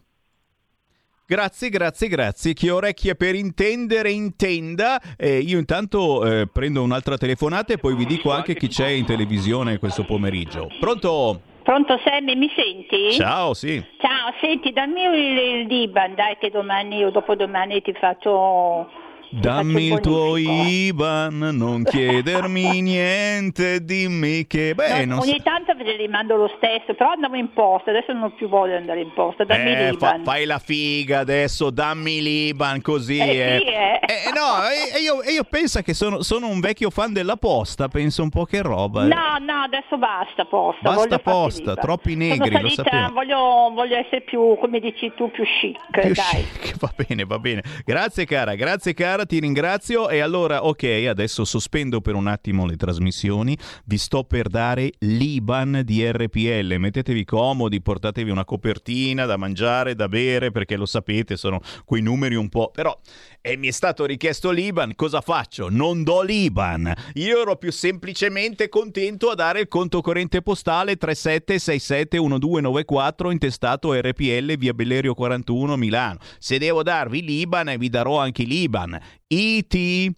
Grazie, grazie, grazie. Chi ha orecchie per intendere, intenda. Eh, io intanto eh, prendo un'altra telefonata e poi vi dico anche chi c'è in televisione questo pomeriggio. Pronto? Pronto Sammy, mi senti? Ciao, sì. Ciao, senti, dammi il, il Liban, dai che domani o dopodomani ti faccio Dammi il tuo IBAN, non chiedermi [laughs] niente, dimmi che... Beh, no, ogni so... tanto ve li mando lo stesso, però andavo in posta, adesso non più voglio andare in posta, dammi eh, l'IBAN. Fa, fai la figa adesso, dammi l'IBAN così. Eh, eh. Sì, eh. eh no, io, io, penso che sono, sono, un vecchio fan della posta, penso un po' che roba. No, no, adesso basta posta. Basta posta, troppi negri, salita, lo sapevo. Voglio, voglio, essere più, come dici tu, più chic, più dai. Chic, [laughs] va bene, va bene. Grazie cara, grazie cara ti ringrazio e allora ok, adesso sospendo per un attimo le trasmissioni, vi sto per dare l'IBAN di RPL, mettetevi comodi, portatevi una copertina da mangiare, da bere, perché lo sapete, sono quei numeri un po', però e mi è stato richiesto l'IBAN, cosa faccio? Non do l'IBAN. Io ero più semplicemente contento a dare il conto corrente postale 37671294 intestato RPL via Bellerio 41 Milano. Se devo darvi l'IBAN vi darò anche l'IBAN. IT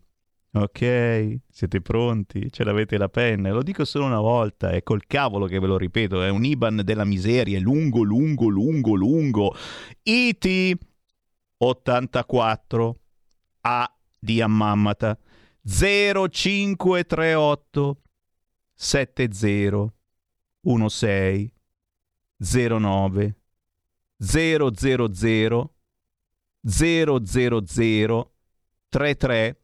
Ok, siete pronti? Ce l'avete la penna? Lo dico solo una volta, è col cavolo che ve lo ripeto, è un IBAN della miseria, è lungo, lungo, lungo, lungo. IT 84 a di Ammammata 0538 70 16 09 000 000 33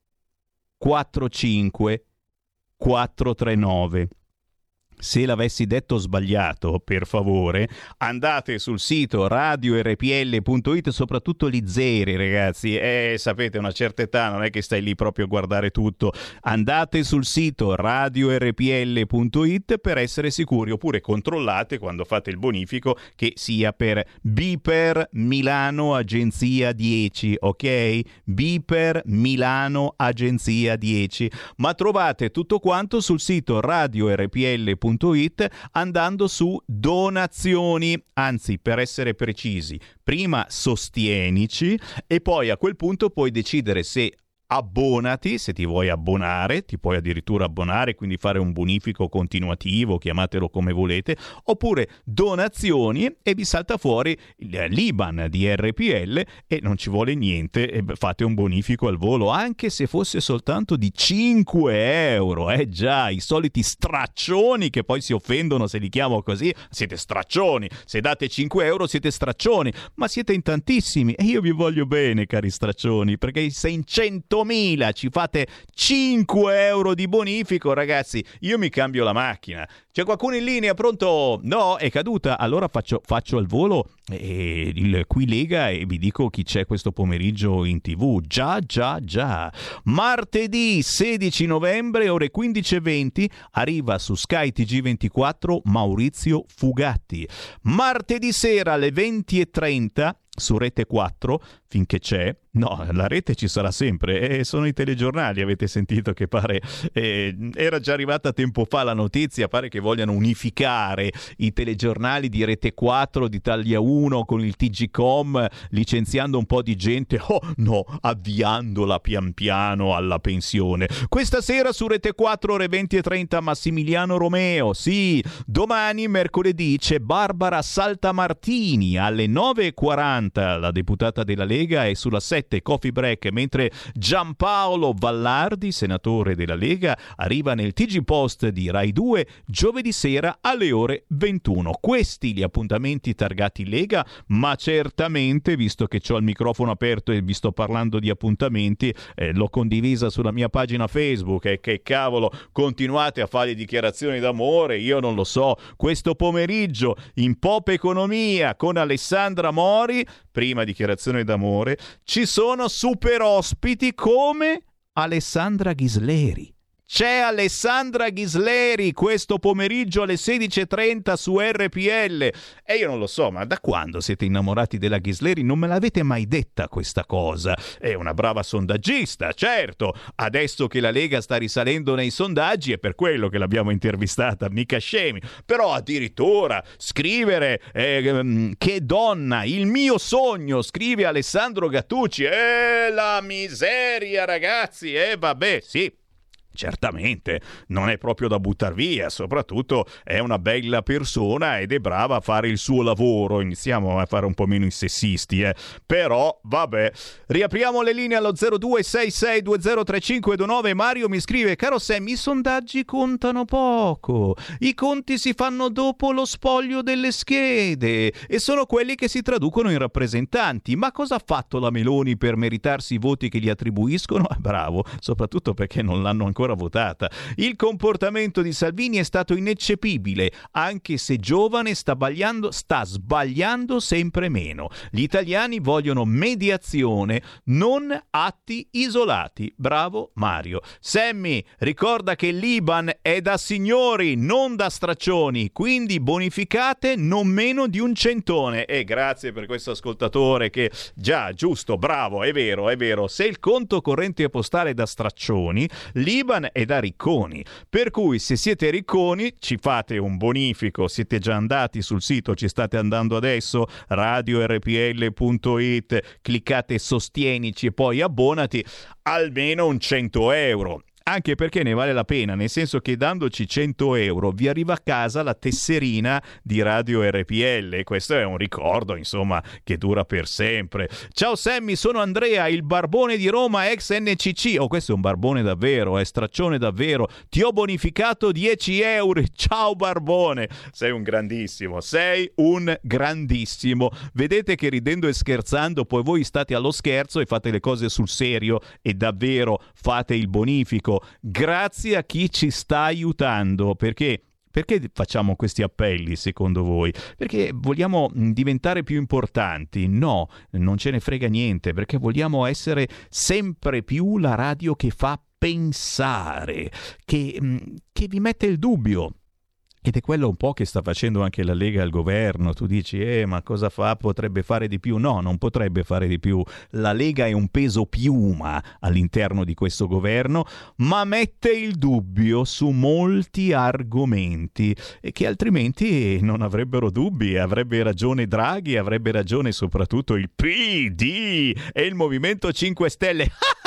45 439 se l'avessi detto sbagliato, per favore, andate sul sito radiorpl.it, soprattutto gli zeri, ragazzi. Eh, sapete, una certa età non è che stai lì proprio a guardare tutto. Andate sul sito radiorpl.it per essere sicuri, oppure controllate quando fate il bonifico che sia per Biper Milano Agenzia 10, ok? Biper Milano Agenzia 10. Ma trovate tutto quanto sul sito radiorpl.it www.it andando su donazioni, anzi per essere precisi, prima sostienici e poi a quel punto puoi decidere se abbonati se ti vuoi abbonare, ti puoi addirittura abbonare, quindi fare un bonifico continuativo, chiamatelo come volete, oppure donazioni e vi salta fuori l'IBAN di RPL e non ci vuole niente e fate un bonifico al volo, anche se fosse soltanto di 5 euro, eh già, i soliti straccioni che poi si offendono se li chiamo così, siete straccioni, se date 5 euro siete straccioni, ma siete in tantissimi e io vi voglio bene cari straccioni, perché sei in 100 100.000, ci fate 5 euro di bonifico, ragazzi, io mi cambio la macchina. C'è qualcuno in linea? Pronto? No, è caduta. Allora faccio, faccio al volo eh, il qui Lega e vi dico chi c'è questo pomeriggio in tv. Già, già, già. Martedì 16 novembre, ore 15.20, arriva su Sky TG24 Maurizio Fugatti. Martedì sera alle 20.30 su Rete 4 finché c'è. No, la rete ci sarà sempre e sono i telegiornali, avete sentito che pare eh, era già arrivata tempo fa la notizia, pare che vogliano unificare i telegiornali di Rete 4, di Italia 1 con il TGcom, licenziando un po' di gente, oh no, avviandola pian piano alla pensione. Questa sera su Rete 4 ore 20 e 30 Massimiliano Romeo, sì, domani mercoledì c'è Barbara Saltamartini alle 9.40, la deputata della Lega è sulla 7 7 coffee break, mentre Giampaolo Vallardi, senatore della Lega, arriva nel TG Post di Rai 2 giovedì sera alle ore 21. Questi gli appuntamenti targati Lega, ma certamente, visto che ho il microfono aperto e vi sto parlando di appuntamenti, eh, l'ho condivisa sulla mia pagina Facebook e eh, che cavolo, continuate a fare dichiarazioni d'amore, io non lo so. Questo pomeriggio in Pop Economia con Alessandra Mori, prima dichiarazione d'amore, ci sono super ospiti come Alessandra Ghisleri. C'è Alessandra Ghisleri questo pomeriggio alle 16.30 su RPL. E io non lo so, ma da quando siete innamorati della Ghisleri? Non me l'avete mai detta questa cosa. È una brava sondaggista, certo. Adesso che la Lega sta risalendo nei sondaggi è per quello che l'abbiamo intervistata, mica scemi. Però addirittura scrivere eh, che donna, il mio sogno, scrive Alessandro Gattucci. E la miseria, ragazzi. E vabbè, sì Certamente non è proprio da buttare via, soprattutto è una bella persona ed è brava a fare il suo lavoro. Iniziamo a fare un po' meno i sessisti, eh. Però, vabbè. Riapriamo le linee allo 0266203529. Mario mi scrive: Caro Sam, i sondaggi contano poco. I conti si fanno dopo lo spoglio delle schede e sono quelli che si traducono in rappresentanti. Ma cosa ha fatto la Meloni per meritarsi i voti che gli attribuiscono? [laughs] bravo, soprattutto perché non l'hanno ancora ancora votata. Il comportamento di Salvini è stato ineccepibile, anche se giovane sta sta sbagliando sempre meno. Gli italiani vogliono mediazione, non atti isolati. Bravo Mario. Sammy, ricorda che l'Iban è da signori, non da straccioni, quindi bonificate non meno di un centone. E grazie per questo ascoltatore che già, giusto, bravo, è vero, è vero. Se il conto corrente postale è da straccioni, l'Iban Ivan è da ricconi. Per cui se siete ricconi ci fate un bonifico, siete già andati sul sito, ci state andando adesso, radiorpl.it, cliccate sostienici e poi abbonati, almeno un 100 euro anche perché ne vale la pena, nel senso che dandoci 100 euro vi arriva a casa la tesserina di Radio RPL questo è un ricordo, insomma, che dura per sempre. Ciao Sammy, sono Andrea, il barbone di Roma ex NCC. Oh, questo è un barbone davvero, è straccione davvero. Ti ho bonificato 10 euro. [laughs] Ciao barbone, sei un grandissimo, sei un grandissimo. Vedete che ridendo e scherzando poi voi state allo scherzo e fate le cose sul serio e davvero fate il bonifico grazie a chi ci sta aiutando, perché perché facciamo questi appelli secondo voi? Perché vogliamo diventare più importanti? No, non ce ne frega niente, perché vogliamo essere sempre più la radio che fa pensare, che, che vi mette il dubbio. Ed è quello un po' che sta facendo anche la Lega al governo. Tu dici, eh, ma cosa fa? Potrebbe fare di più? No, non potrebbe fare di più. La Lega è un peso piuma all'interno di questo governo, ma mette il dubbio su molti argomenti che altrimenti non avrebbero dubbi. Avrebbe ragione Draghi, avrebbe ragione soprattutto il PD e il Movimento 5 Stelle. [laughs]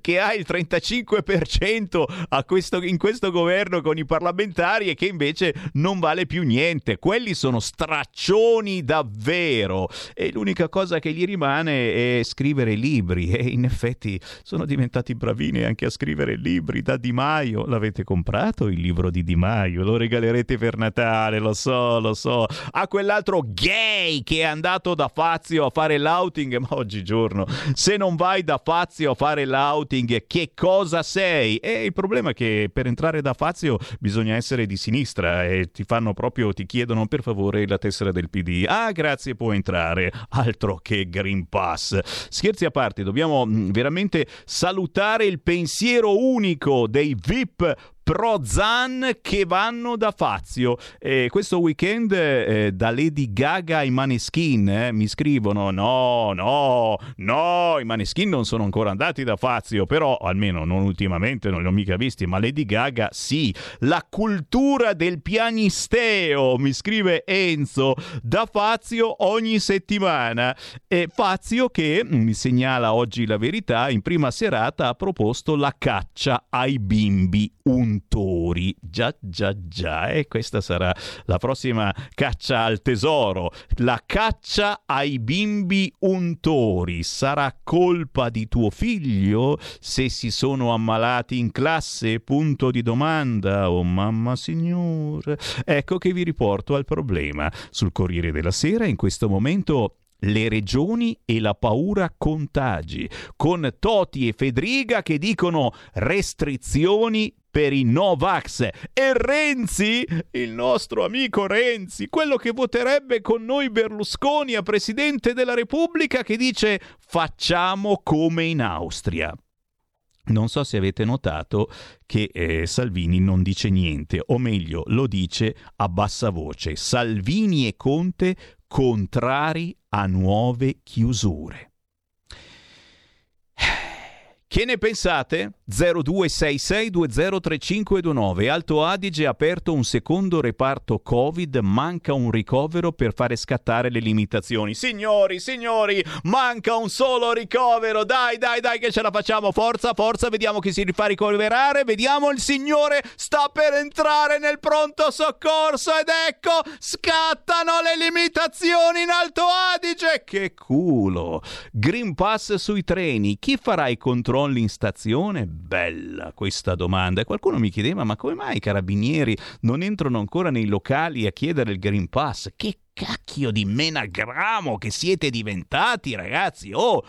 che ha il 35% questo, in questo governo con i parlamentari e che invece non vale più niente. Quelli sono straccioni davvero e l'unica cosa che gli rimane è scrivere libri e in effetti sono diventati bravini anche a scrivere libri da Di Maio. L'avete comprato il libro di Di Maio? Lo regalerete per Natale, lo so, lo so. A quell'altro gay che è andato da Fazio a fare l'outing, ma oggigiorno se non vai da Fazio a fare l'outing outing, che cosa sei? E il problema è che per entrare da Fazio bisogna essere di sinistra e ti fanno proprio, ti chiedono per favore la tessera del PD. Ah, grazie, può entrare. Altro che Green Pass. Scherzi a parte, dobbiamo veramente salutare il pensiero unico dei VIP pro Zan che vanno da Fazio. Eh, questo weekend eh, da Lady Gaga ai Maneskin eh, mi scrivono: no, no, no, i Maneskin non sono ancora andati da Fazio, però almeno non ultimamente, non li ho mica visti, ma Lady Gaga sì. La cultura del pianisteo, mi scrive Enzo, da Fazio ogni settimana. E Fazio che, mi segnala oggi la verità, in prima serata ha proposto la caccia ai bimbi un untori. Già, già, già. E questa sarà la prossima caccia al tesoro. La caccia ai bimbi untori. Sarà colpa di tuo figlio se si sono ammalati in classe? Punto di domanda. Oh mamma signore. Ecco che vi riporto al problema. Sul Corriere della Sera in questo momento le regioni e la paura contagi, con Toti e Fedriga che dicono restrizioni per i Novax e Renzi, il nostro amico Renzi, quello che voterebbe con noi Berlusconi a Presidente della Repubblica, che dice facciamo come in Austria. Non so se avete notato che eh, Salvini non dice niente, o meglio, lo dice a bassa voce. Salvini e Conte contrari a nuove chiusure. Che ne pensate? 0266203529. Alto Adige ha aperto un secondo reparto Covid, manca un ricovero per fare scattare le limitazioni. Signori, signori, manca un solo ricovero. Dai, dai, dai che ce la facciamo. Forza, forza, vediamo chi si rifà ricoverare. Vediamo il signore sta per entrare nel pronto soccorso ed ecco, scattano le limitazioni in Alto Adige. Che culo. Green Pass sui treni. Chi farà i controlli controlli in stazione? Bella questa domanda. E qualcuno mi chiedeva: ma come mai i carabinieri non entrano ancora nei locali a chiedere il Green Pass? Che cacchio di menagramo che siete diventati, ragazzi! Oh,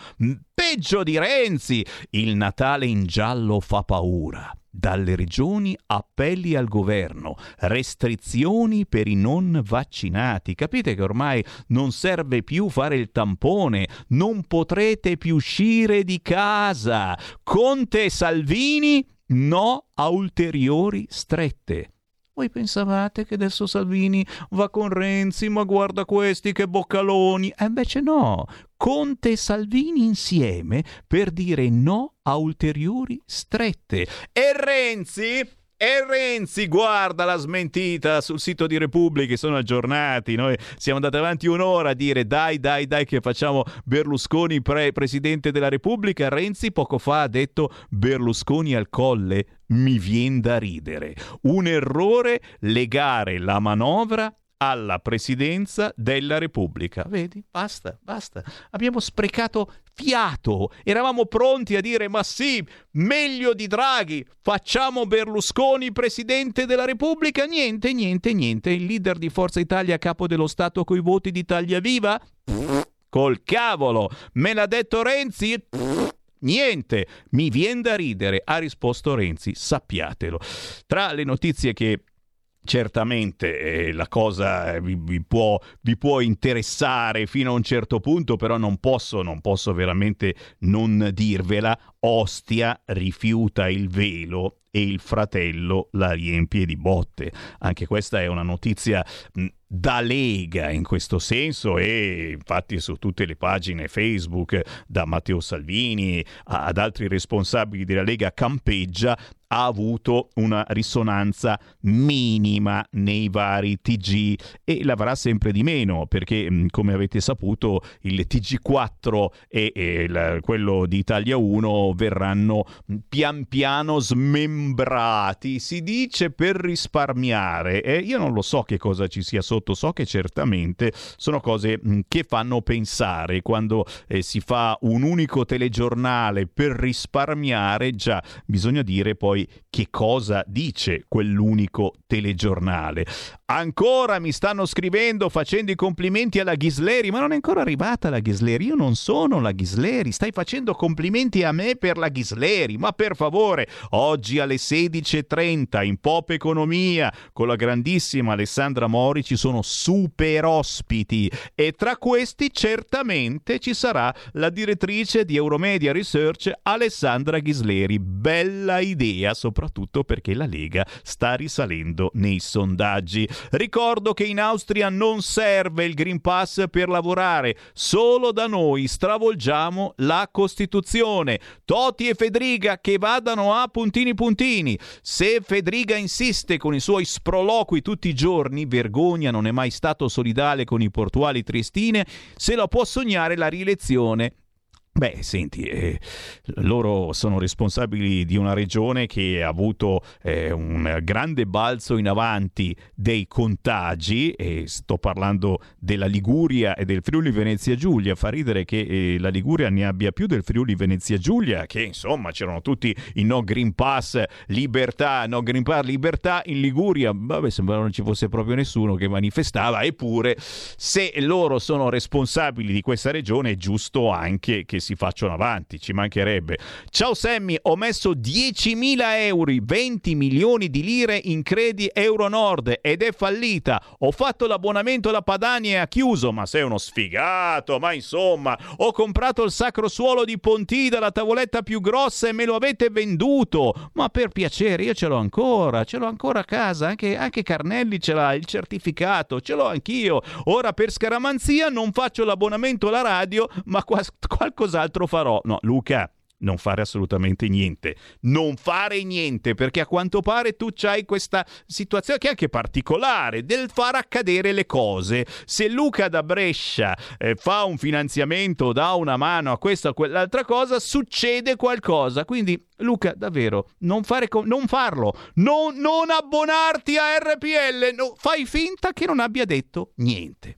peggio di Renzi! Il Natale in giallo fa paura dalle regioni appelli al governo, restrizioni per i non vaccinati. Capite che ormai non serve più fare il tampone, non potrete più uscire di casa. Conte Salvini no a ulteriori strette. Voi pensavate che adesso Salvini va con Renzi, ma guarda questi che boccaloni. E invece no, Conte e Salvini insieme per dire no a ulteriori strette. E Renzi e Renzi guarda la smentita sul sito di Repubblica, sono aggiornati. Noi siamo andati avanti un'ora a dire dai, dai, dai, che facciamo Berlusconi pre- presidente della Repubblica. Renzi poco fa ha detto Berlusconi al colle. Mi viene da ridere. Un errore legare la manovra alla presidenza della Repubblica. Vedi? Basta, basta. Abbiamo sprecato fiato. Eravamo pronti a dire ma sì, meglio di Draghi, facciamo Berlusconi presidente della Repubblica. Niente, niente, niente. Il leader di Forza Italia capo dello Stato coi voti di Taglia Viva? col cavolo. Me l'ha detto Renzi? Niente, mi viene da ridere, ha risposto Renzi, sappiatelo. Tra le notizie che Certamente eh, la cosa eh, vi, vi, può, vi, può, interessare fino a un certo punto, però non posso, non posso veramente non dirvela. Ostia rifiuta il velo e il fratello la riempie di botte. Anche questa è una notizia da Lega in questo senso e infatti su tutte le pagine Facebook da Matteo Salvini ad altri responsabili della Lega campeggia ha avuto una risonanza minima nei vari TG e l'avrà sempre di meno perché come avete saputo il TG4 e, e la, quello di Italia 1 verranno pian piano smembrati si dice per risparmiare. E io non lo so che cosa ci sia sotto so che certamente sono cose che fanno pensare quando eh, si fa un unico telegiornale per risparmiare già bisogna dire poi che cosa dice quell'unico telegiornale. Ancora mi stanno scrivendo facendo i complimenti alla Ghisleri, ma non è ancora arrivata la Ghisleri. Io non sono la Ghisleri, stai facendo complimenti a me per la Ghisleri, ma per favore, oggi alle 16.30 in Pop Economia con la grandissima Alessandra Mori ci sono super ospiti e tra questi certamente ci sarà la direttrice di Euromedia Research Alessandra Ghisleri. Bella idea, soprattutto perché la Lega sta risalendo nei sondaggi. Ricordo che in Austria non serve il Green Pass per lavorare, solo da noi stravolgiamo la Costituzione. Toti e Fedriga che vadano a puntini puntini. Se Fedriga insiste con i suoi sproloqui tutti i giorni, vergogna non è mai stato solidale con i portuali triestine, se la può sognare la rielezione Beh, senti, eh, loro sono responsabili di una regione che ha avuto eh, un grande balzo in avanti dei contagi, e sto parlando della Liguria e del Friuli Venezia Giulia. Fa ridere che eh, la Liguria ne abbia più del Friuli Venezia Giulia, che insomma c'erano tutti i no Green Pass, libertà, no Green Pass, libertà in Liguria. Vabbè, sembrava non ci fosse proprio nessuno che manifestava, eppure se loro sono responsabili di questa regione è giusto anche che si facciano avanti, ci mancherebbe. Ciao Sammy, ho messo 10.000 euro, 20 milioni di lire in credi Euronord ed è fallita. Ho fatto l'abbonamento alla Padania e ha chiuso, ma sei uno sfigato, ma insomma, ho comprato il sacro suolo di Pontida, la tavoletta più grossa e me lo avete venduto. Ma per piacere, io ce l'ho ancora, ce l'ho ancora a casa, anche, anche Carnelli ce l'ha, il certificato, ce l'ho anch'io. Ora per scaramanzia non faccio l'abbonamento alla radio, ma qual- qualcos'altro farò. No, Luca, non fare assolutamente niente. Non fare niente, perché a quanto pare tu hai questa situazione che è anche particolare del far accadere le cose. Se Luca da Brescia eh, fa un finanziamento, dà una mano a questa o quell'altra cosa, succede qualcosa. Quindi, Luca, davvero, non, fare co- non farlo. Non, non abbonarti a RPL. No, fai finta che non abbia detto niente.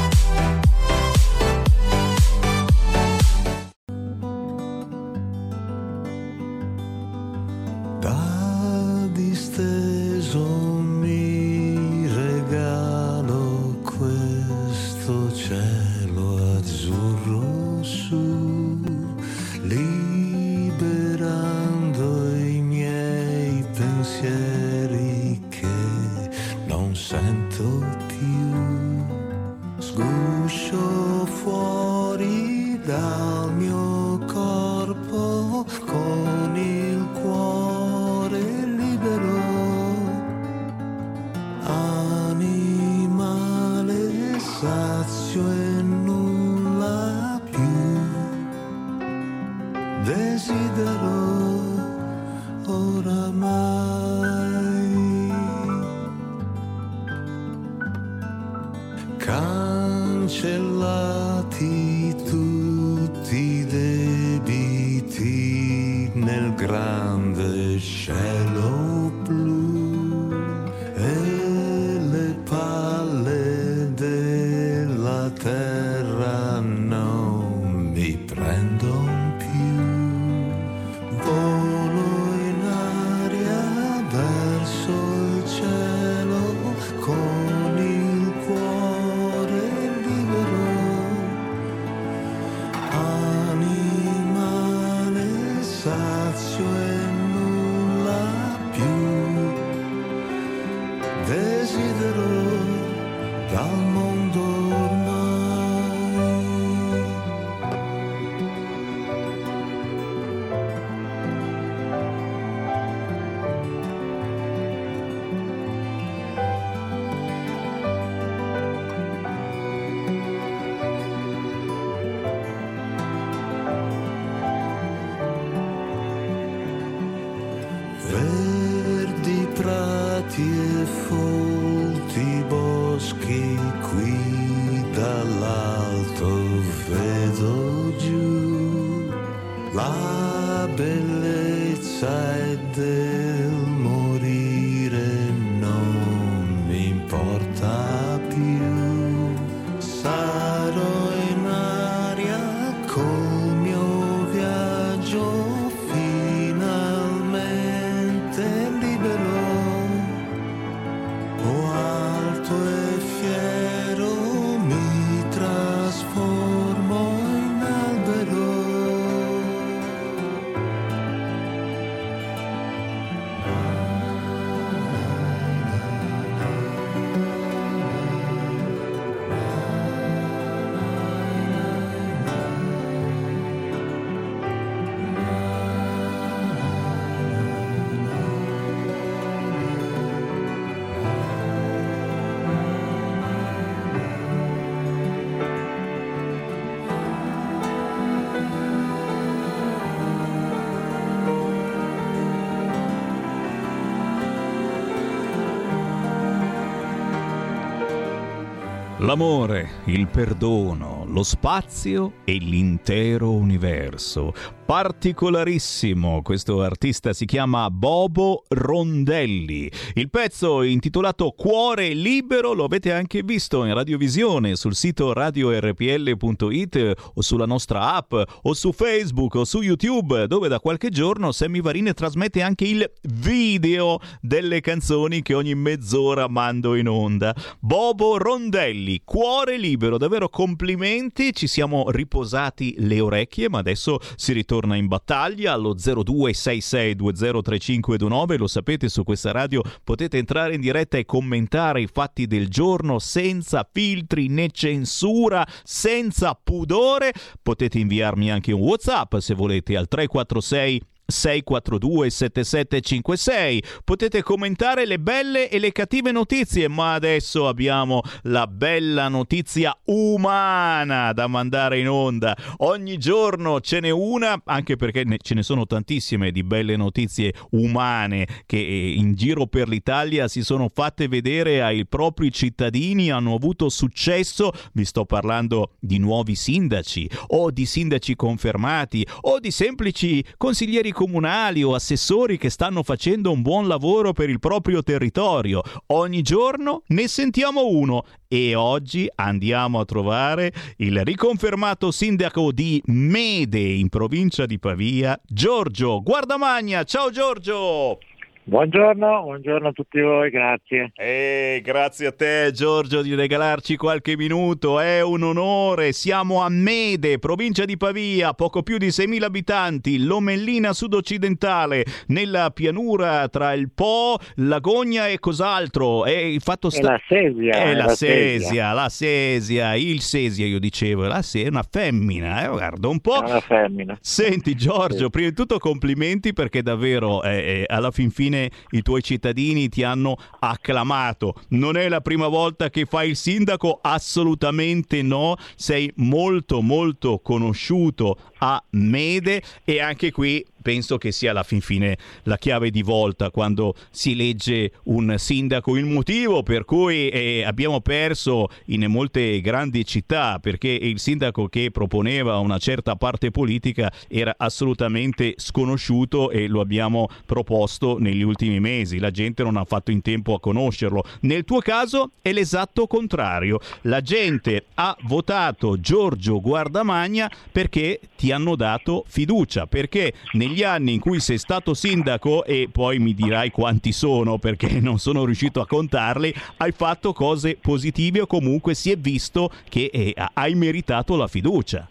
L'amore, il perdono, lo spazio e l'intero universo particolarissimo. Questo artista si chiama Bobo Rondelli. Il pezzo intitolato Cuore libero lo avete anche visto in radiovisione sul sito radiorpl.it o sulla nostra app o su Facebook o su YouTube dove da qualche giorno Sammy Varine trasmette anche il video delle canzoni che ogni mezz'ora mando in onda. Bobo Rondelli, Cuore libero, davvero complimenti, ci siamo riposati le orecchie ma adesso si ritorna torna in battaglia allo 0266203529, lo sapete su questa radio potete entrare in diretta e commentare i fatti del giorno senza filtri né censura, senza pudore, potete inviarmi anche un WhatsApp se volete al 346 642 7756. Potete commentare le belle e le cattive notizie, ma adesso abbiamo la bella notizia umana da mandare in onda. Ogni giorno ce n'è una, anche perché ce ne sono tantissime di belle notizie umane che eh, in giro per l'Italia si sono fatte vedere ai propri cittadini, hanno avuto successo. Vi sto parlando di nuovi sindaci o di sindaci confermati o di semplici consiglieri comunali o assessori che stanno facendo un buon lavoro per il proprio territorio. Ogni giorno ne sentiamo uno e oggi andiamo a trovare il riconfermato sindaco di Mede in provincia di Pavia, Giorgio Guardamagna. Ciao Giorgio! Buongiorno, buongiorno a tutti voi, grazie. E grazie a te Giorgio di regalarci qualche minuto, è un onore. Siamo a Mede, provincia di Pavia, poco più di 6.000 abitanti, Lomellina sud-occidentale, nella pianura tra il Po, Lagogna e cos'altro. È il fatto sta- è la Sesia. È, la, la sesia, sesia, la Sesia, il Sesia io dicevo, la Sesia è una femmina, eh? guarda un po'. È una femmina. Senti Giorgio, sì. prima di tutto complimenti perché davvero eh, eh, alla fin fine fine i tuoi cittadini ti hanno acclamato. Non è la prima volta che fai il sindaco? Assolutamente no. Sei molto molto conosciuto a Mede e anche qui penso che sia alla fin fine la chiave di volta quando si legge un sindaco. Il motivo per cui eh, abbiamo perso in molte grandi città, perché il sindaco che proponeva una certa parte politica era assolutamente sconosciuto e lo abbiamo proposto negli ultimi mesi. La gente non ha fatto in tempo a conoscerlo. Nel tuo caso è l'esatto contrario. La gente ha votato Giorgio Guardamagna perché ti hanno dato fiducia, perché negli anni in cui sei stato sindaco, e poi mi dirai quanti sono perché [laughs] non sono riuscito a contarli, hai fatto cose positive o comunque si è visto che eh, hai meritato la fiducia.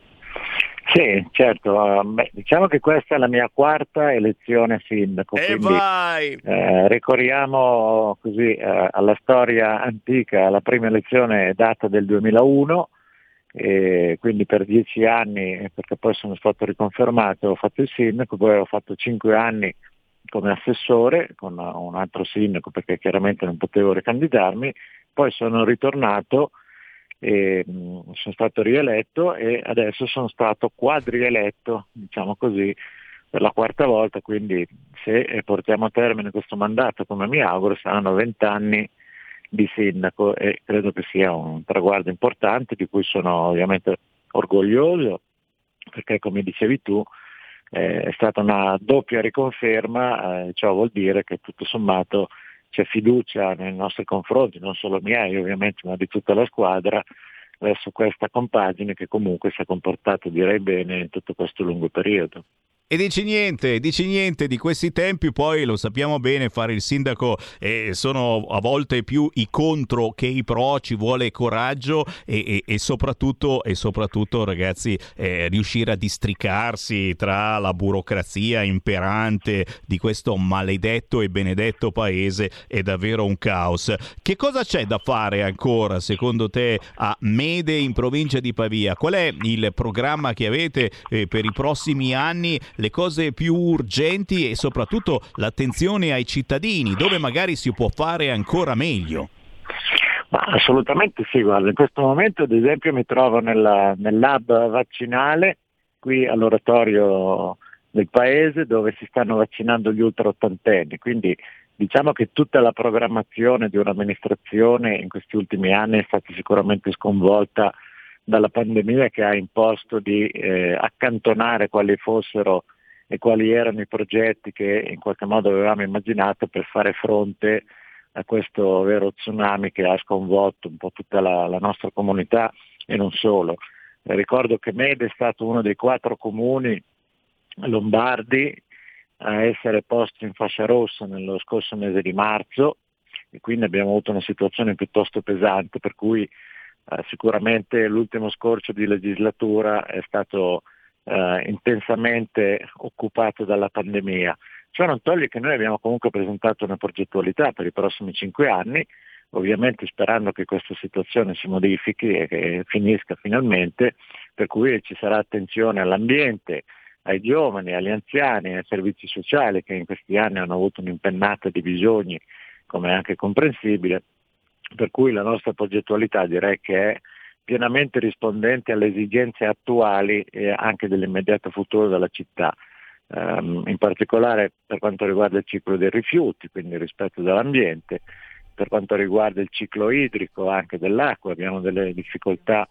Sì, certo, beh, diciamo che questa è la mia quarta elezione sindaco. E quindi, vai! Eh, ricorriamo così eh, alla storia antica, la prima elezione è data del 2001 e quindi per dieci anni, perché poi sono stato riconfermato, ho fatto il sindaco, poi ho fatto cinque anni come assessore con un altro sindaco perché chiaramente non potevo ricandidarmi, poi sono ritornato e sono stato rieletto e adesso sono stato quadrieletto, diciamo così, per la quarta volta, quindi se portiamo a termine questo mandato come mi auguro saranno vent'anni di sindaco e credo che sia un traguardo importante di cui sono ovviamente orgoglioso perché come dicevi tu eh, è stata una doppia riconferma, eh, ciò vuol dire che tutto sommato c'è fiducia nei nostri confronti, non solo miei ovviamente, ma di tutta la squadra verso questa compagine che comunque si è comportata direi bene in tutto questo lungo periodo. E dici niente, dici niente di questi tempi, poi lo sappiamo bene, fare il sindaco eh, sono a volte più i contro che i pro, ci vuole coraggio e, e, e soprattutto, e soprattutto ragazzi, eh, riuscire a districarsi tra la burocrazia imperante di questo maledetto e benedetto paese è davvero un caos. Che cosa c'è da fare ancora secondo te a Mede in provincia di Pavia? Qual è il programma che avete eh, per i prossimi anni? Le cose più urgenti e soprattutto l'attenzione ai cittadini, dove magari si può fare ancora meglio. Ma assolutamente sì, guarda, in questo momento ad esempio mi trovo nella, nel lab vaccinale qui all'oratorio del paese dove si stanno vaccinando gli ultra ottantenni, quindi diciamo che tutta la programmazione di un'amministrazione in questi ultimi anni è stata sicuramente sconvolta dalla pandemia che ha imposto di eh, accantonare quali fossero e quali erano i progetti che in qualche modo avevamo immaginato per fare fronte a questo vero tsunami che ha sconvolto un po' tutta la, la nostra comunità e non solo. Ricordo che Mede è stato uno dei quattro comuni lombardi a essere posto in fascia rossa nello scorso mese di marzo e quindi abbiamo avuto una situazione piuttosto pesante per cui eh, sicuramente l'ultimo scorcio di legislatura è stato eh, intensamente occupato dalla pandemia. Ciò non toglie che noi abbiamo comunque presentato una progettualità per i prossimi cinque anni, ovviamente sperando che questa situazione si modifichi e che finisca finalmente, per cui ci sarà attenzione all'ambiente, ai giovani, agli anziani, ai servizi sociali che in questi anni hanno avuto un'impennata di bisogni, come è anche comprensibile, per cui la nostra progettualità direi che è pienamente rispondente alle esigenze attuali e anche dell'immediato futuro della città. Um, in particolare per quanto riguarda il ciclo dei rifiuti, quindi il rispetto dell'ambiente, per quanto riguarda il ciclo idrico anche dell'acqua, abbiamo delle difficoltà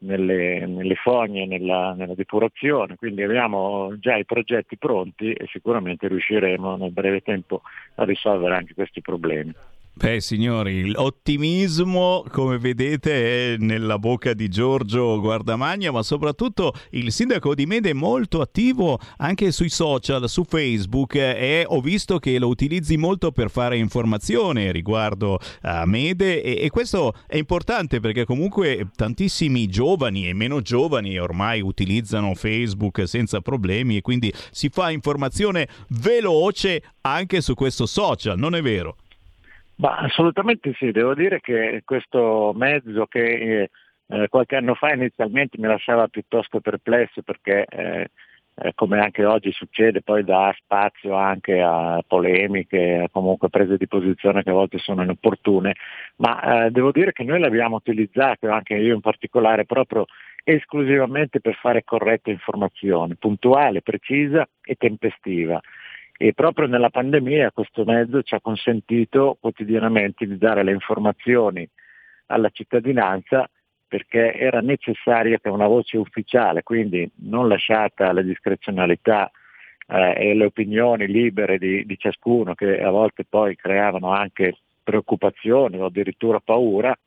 nelle, nelle fogne, nella, nella depurazione, quindi abbiamo già i progetti pronti e sicuramente riusciremo nel breve tempo a risolvere anche questi problemi. Beh, signori, l'ottimismo, come vedete, è nella bocca di Giorgio Guardamagna, ma soprattutto il sindaco di Mede è molto attivo anche sui social, su Facebook e ho visto che lo utilizzi molto per fare informazione riguardo a Mede e, e questo è importante perché comunque tantissimi giovani e meno giovani ormai utilizzano Facebook senza problemi e quindi si fa informazione veloce anche su questo social, non è vero? Ma assolutamente sì, devo dire che questo mezzo che eh, qualche anno fa inizialmente mi lasciava piuttosto perplesso perché eh, eh, come anche oggi succede poi dà spazio anche a polemiche, comunque prese di posizione che a volte sono inopportune, ma eh, devo dire che noi l'abbiamo utilizzato, anche io in particolare, proprio esclusivamente per fare corretta informazione, puntuale, precisa e tempestiva e proprio nella pandemia questo mezzo ci ha consentito quotidianamente di dare le informazioni alla cittadinanza perché era necessaria che una voce ufficiale, quindi non lasciata alla discrezionalità eh, e le opinioni libere di, di ciascuno che a volte poi creavano anche preoccupazioni o addirittura paura,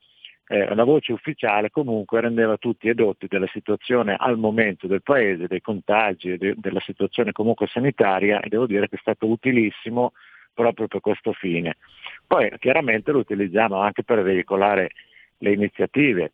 eh, la voce ufficiale comunque rendeva tutti edotti della situazione al momento del paese, dei contagi, de- della situazione comunque sanitaria e devo dire che è stato utilissimo proprio per questo fine. Poi chiaramente lo utilizziamo anche per veicolare le iniziative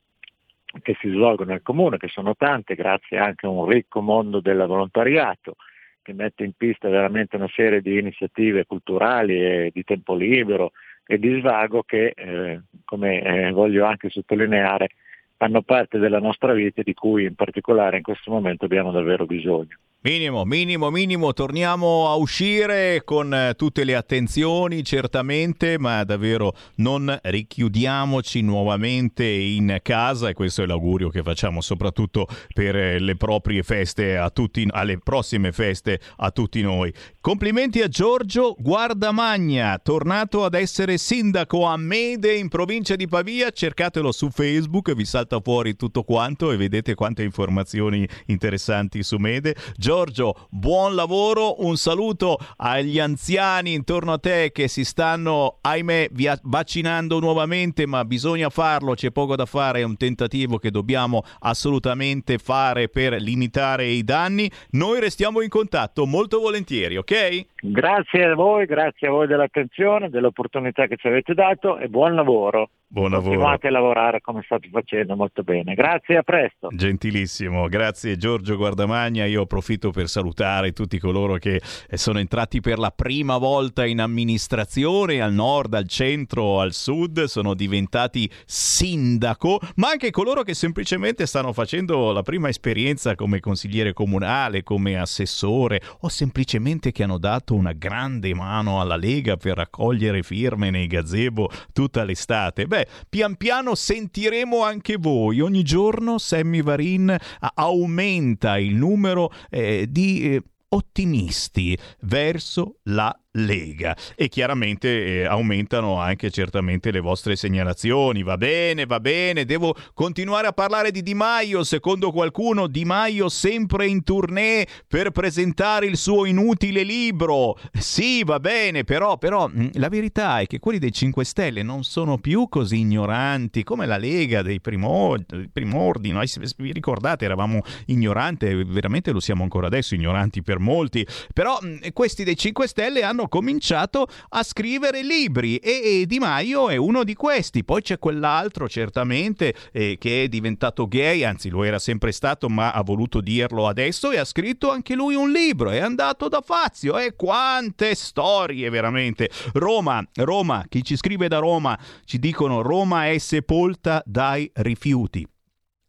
che si svolgono nel comune, che sono tante, grazie anche a un ricco mondo del volontariato che mette in pista veramente una serie di iniziative culturali e di tempo libero e di svago che, eh, come eh, voglio anche sottolineare, fanno parte della nostra vita e di cui in particolare in questo momento abbiamo davvero bisogno. Minimo, minimo, minimo, torniamo a uscire con eh, tutte le attenzioni certamente, ma davvero non richiudiamoci nuovamente in casa e questo è l'augurio che facciamo soprattutto per eh, le proprie feste a tutti, alle prossime feste a tutti noi. Complimenti a Giorgio Guardamagna, tornato ad essere sindaco a Mede in provincia di Pavia, cercatelo su Facebook, vi salta fuori tutto quanto e vedete quante informazioni interessanti su Mede. Giorgio, buon lavoro, un saluto agli anziani intorno a te che si stanno, ahimè, vaccinando nuovamente, ma bisogna farlo, c'è poco da fare, è un tentativo che dobbiamo assolutamente fare per limitare i danni. Noi restiamo in contatto molto volentieri, ok? Grazie a voi, grazie a voi dell'attenzione, dell'opportunità che ci avete dato e buon lavoro. Buon lavoro. Continuate a lavorare come state facendo molto bene. Grazie, a presto. Gentilissimo, grazie Giorgio Guardamagna. Io approfitto per salutare tutti coloro che eh, sono entrati per la prima volta in amministrazione al nord, al centro, al sud, sono diventati sindaco, ma anche coloro che semplicemente stanno facendo la prima esperienza come consigliere comunale, come assessore o semplicemente che hanno dato una grande mano alla Lega per raccogliere firme nei gazebo tutta l'estate. Beh, pian piano sentiremo anche voi. Ogni giorno Sammy Varin aumenta il numero eh, di eh, ottimisti verso la Lega e chiaramente eh, aumentano anche certamente le vostre segnalazioni. Va bene, va bene, devo continuare a parlare di Di Maio. Secondo qualcuno, Di Maio sempre in tournée per presentare il suo inutile libro. Sì, va bene, però, però mm, la verità è che quelli dei 5 Stelle non sono più così ignoranti come la Lega dei primordi. primordi no? Vi ricordate, eravamo ignoranti, veramente lo siamo ancora adesso, ignoranti per molti. Però mm, questi dei 5 Stelle hanno cominciato a scrivere libri e, e, Di Maio è uno di questi. Poi c'è quell'altro certamente eh, che è diventato gay, anzi lo era sempre stato ma ha voluto dirlo adesso e ha scritto anche lui un libro, è andato da Fazio e quante storie veramente. Roma, Roma, chi ci scrive da Roma ci dicono Roma è sepolta dai rifiuti.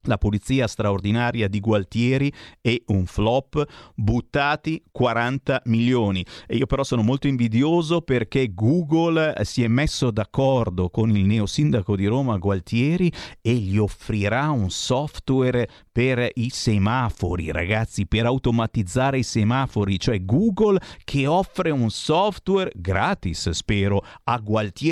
La polizia straordinaria di Gualtieri e un flop, buttati 40 milioni. E io però sono molto invidioso perché Google si è messo d'accordo con il neosindaco di Roma Gualtieri e gli offrirà un software per i semafori, ragazzi, per automatizzare i semafori, cioè Google che offre un software gratis, spero, a Gualtieri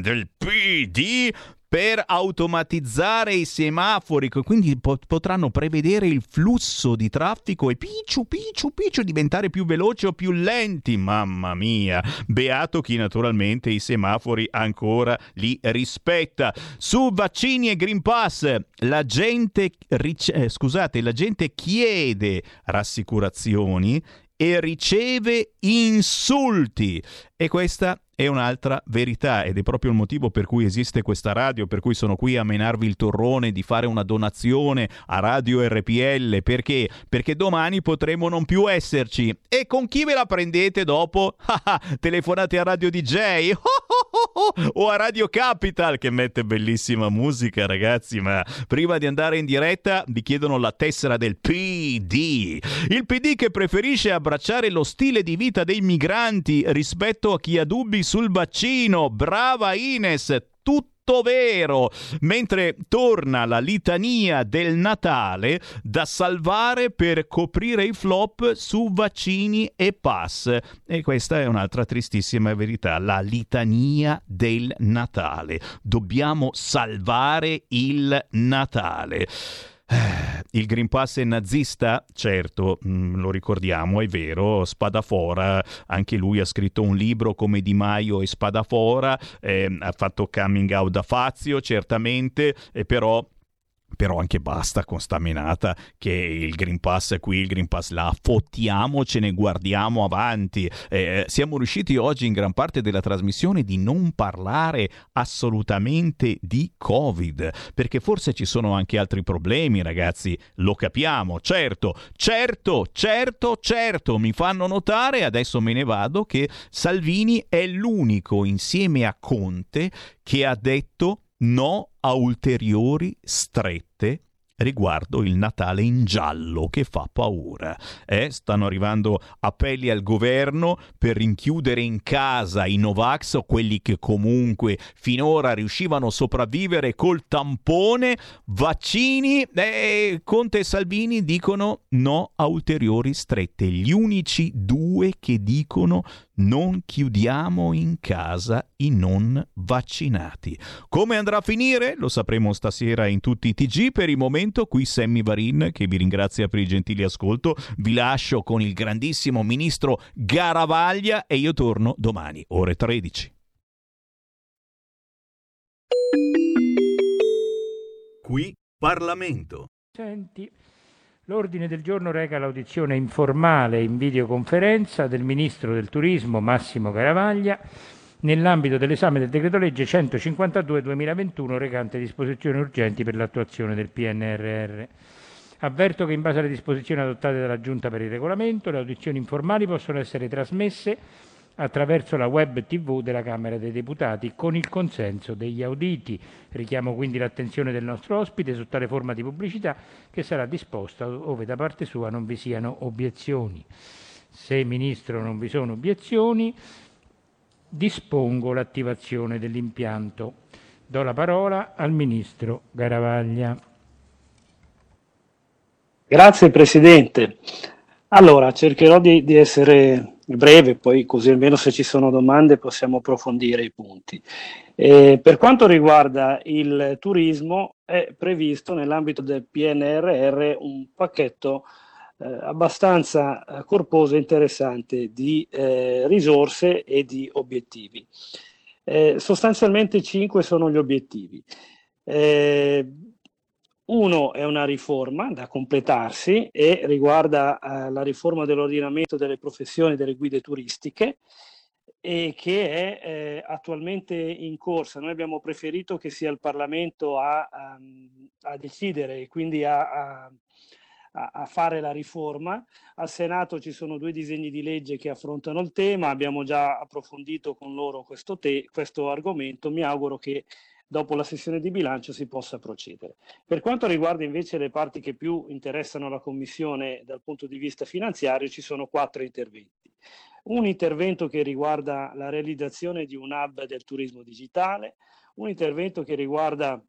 del PD per automatizzare i semafori, quindi po- potranno prevedere il flusso di traffico e picciu picciu picciu diventare più veloci o più lenti. Mamma mia, beato chi naturalmente i semafori ancora li rispetta. Su vaccini e Green Pass, la gente, ric- eh, scusate, la gente chiede rassicurazioni e riceve insulti. E questa è un'altra verità ed è proprio il motivo per cui esiste questa radio, per cui sono qui a menarvi il torrone di fare una donazione a Radio RPL. Perché? Perché domani potremo non più esserci. E con chi ve la prendete dopo? [laughs] Telefonate a Radio DJ [laughs] o a Radio Capital che mette bellissima musica, ragazzi. Ma prima di andare in diretta vi chiedono la tessera del PD. Il PD che preferisce abbracciare lo stile di vita dei migranti rispetto a chi ha dubbi sul vaccino. Brava Ines, tutto vero, mentre torna la litania del Natale da salvare per coprire i flop su vaccini e pass. E questa è un'altra tristissima verità, la litania del Natale. Dobbiamo salvare il Natale. Eh, il Green Pass è nazista? Certo, mm, lo ricordiamo, è vero, Spadafora, anche lui ha scritto un libro come Di Maio e Spadafora, eh, ha fatto coming out da Fazio, certamente, e però però anche basta con sta menata che il Green Pass è qui, il Green Pass là, fottiamocene, guardiamo avanti. Eh, siamo riusciti oggi in gran parte della trasmissione di non parlare assolutamente di Covid, perché forse ci sono anche altri problemi, ragazzi, lo capiamo, certo, certo, certo, certo, mi fanno notare, adesso me ne vado, che Salvini è l'unico insieme a Conte che ha detto no a ulteriori strette riguardo il Natale in giallo che fa paura. Eh, stanno arrivando appelli al governo per rinchiudere in casa i Novax o quelli che comunque finora riuscivano a sopravvivere col tampone, vaccini. Eh, Conte e Salvini dicono no a ulteriori strette. Gli unici due che dicono non chiudiamo in casa i non vaccinati. Come andrà a finire? Lo sapremo stasera in tutti i TG. Per il momento qui Sammy Varin che vi ringrazia per il gentile ascolto. Vi lascio con il grandissimo ministro Garavaglia e io torno domani, ore 13. Qui Parlamento. Senti. L'ordine del giorno reca l'audizione informale in videoconferenza del Ministro del Turismo Massimo Garavaglia nell'ambito dell'esame del decreto legge 152-2021 recante disposizioni urgenti per l'attuazione del PNRR. Avverto che in base alle disposizioni adottate dalla Giunta per il regolamento le audizioni informali possono essere trasmesse attraverso la web TV della Camera dei Deputati con il consenso degli auditi. Richiamo quindi l'attenzione del nostro ospite su tale forma di pubblicità che sarà disposta ove da parte sua non vi siano obiezioni. Se Ministro non vi sono obiezioni, dispongo l'attivazione dell'impianto. Do la parola al Ministro Garavaglia. Grazie Presidente. Allora, cercherò di, di essere breve, poi così almeno se ci sono domande possiamo approfondire i punti. Eh, per quanto riguarda il turismo, è previsto nell'ambito del PNRR un pacchetto eh, abbastanza eh, corposo e interessante di eh, risorse e di obiettivi. Eh, sostanzialmente cinque sono gli obiettivi. Eh, uno è una riforma da completarsi e riguarda eh, la riforma dell'ordinamento delle professioni delle guide turistiche e che è eh, attualmente in corsa. Noi abbiamo preferito che sia il Parlamento a, a, a decidere e quindi a, a, fare la riforma. Al Senato ci sono due disegni di legge che affrontano il tema, abbiamo già approfondito con loro questo, te- questo argomento, mi auguro che dopo la sessione di bilancio si possa procedere. Per quanto riguarda invece le parti che più interessano la Commissione dal punto di vista finanziario, ci sono quattro interventi. Un intervento che riguarda la realizzazione di un hub del turismo digitale, un intervento che riguarda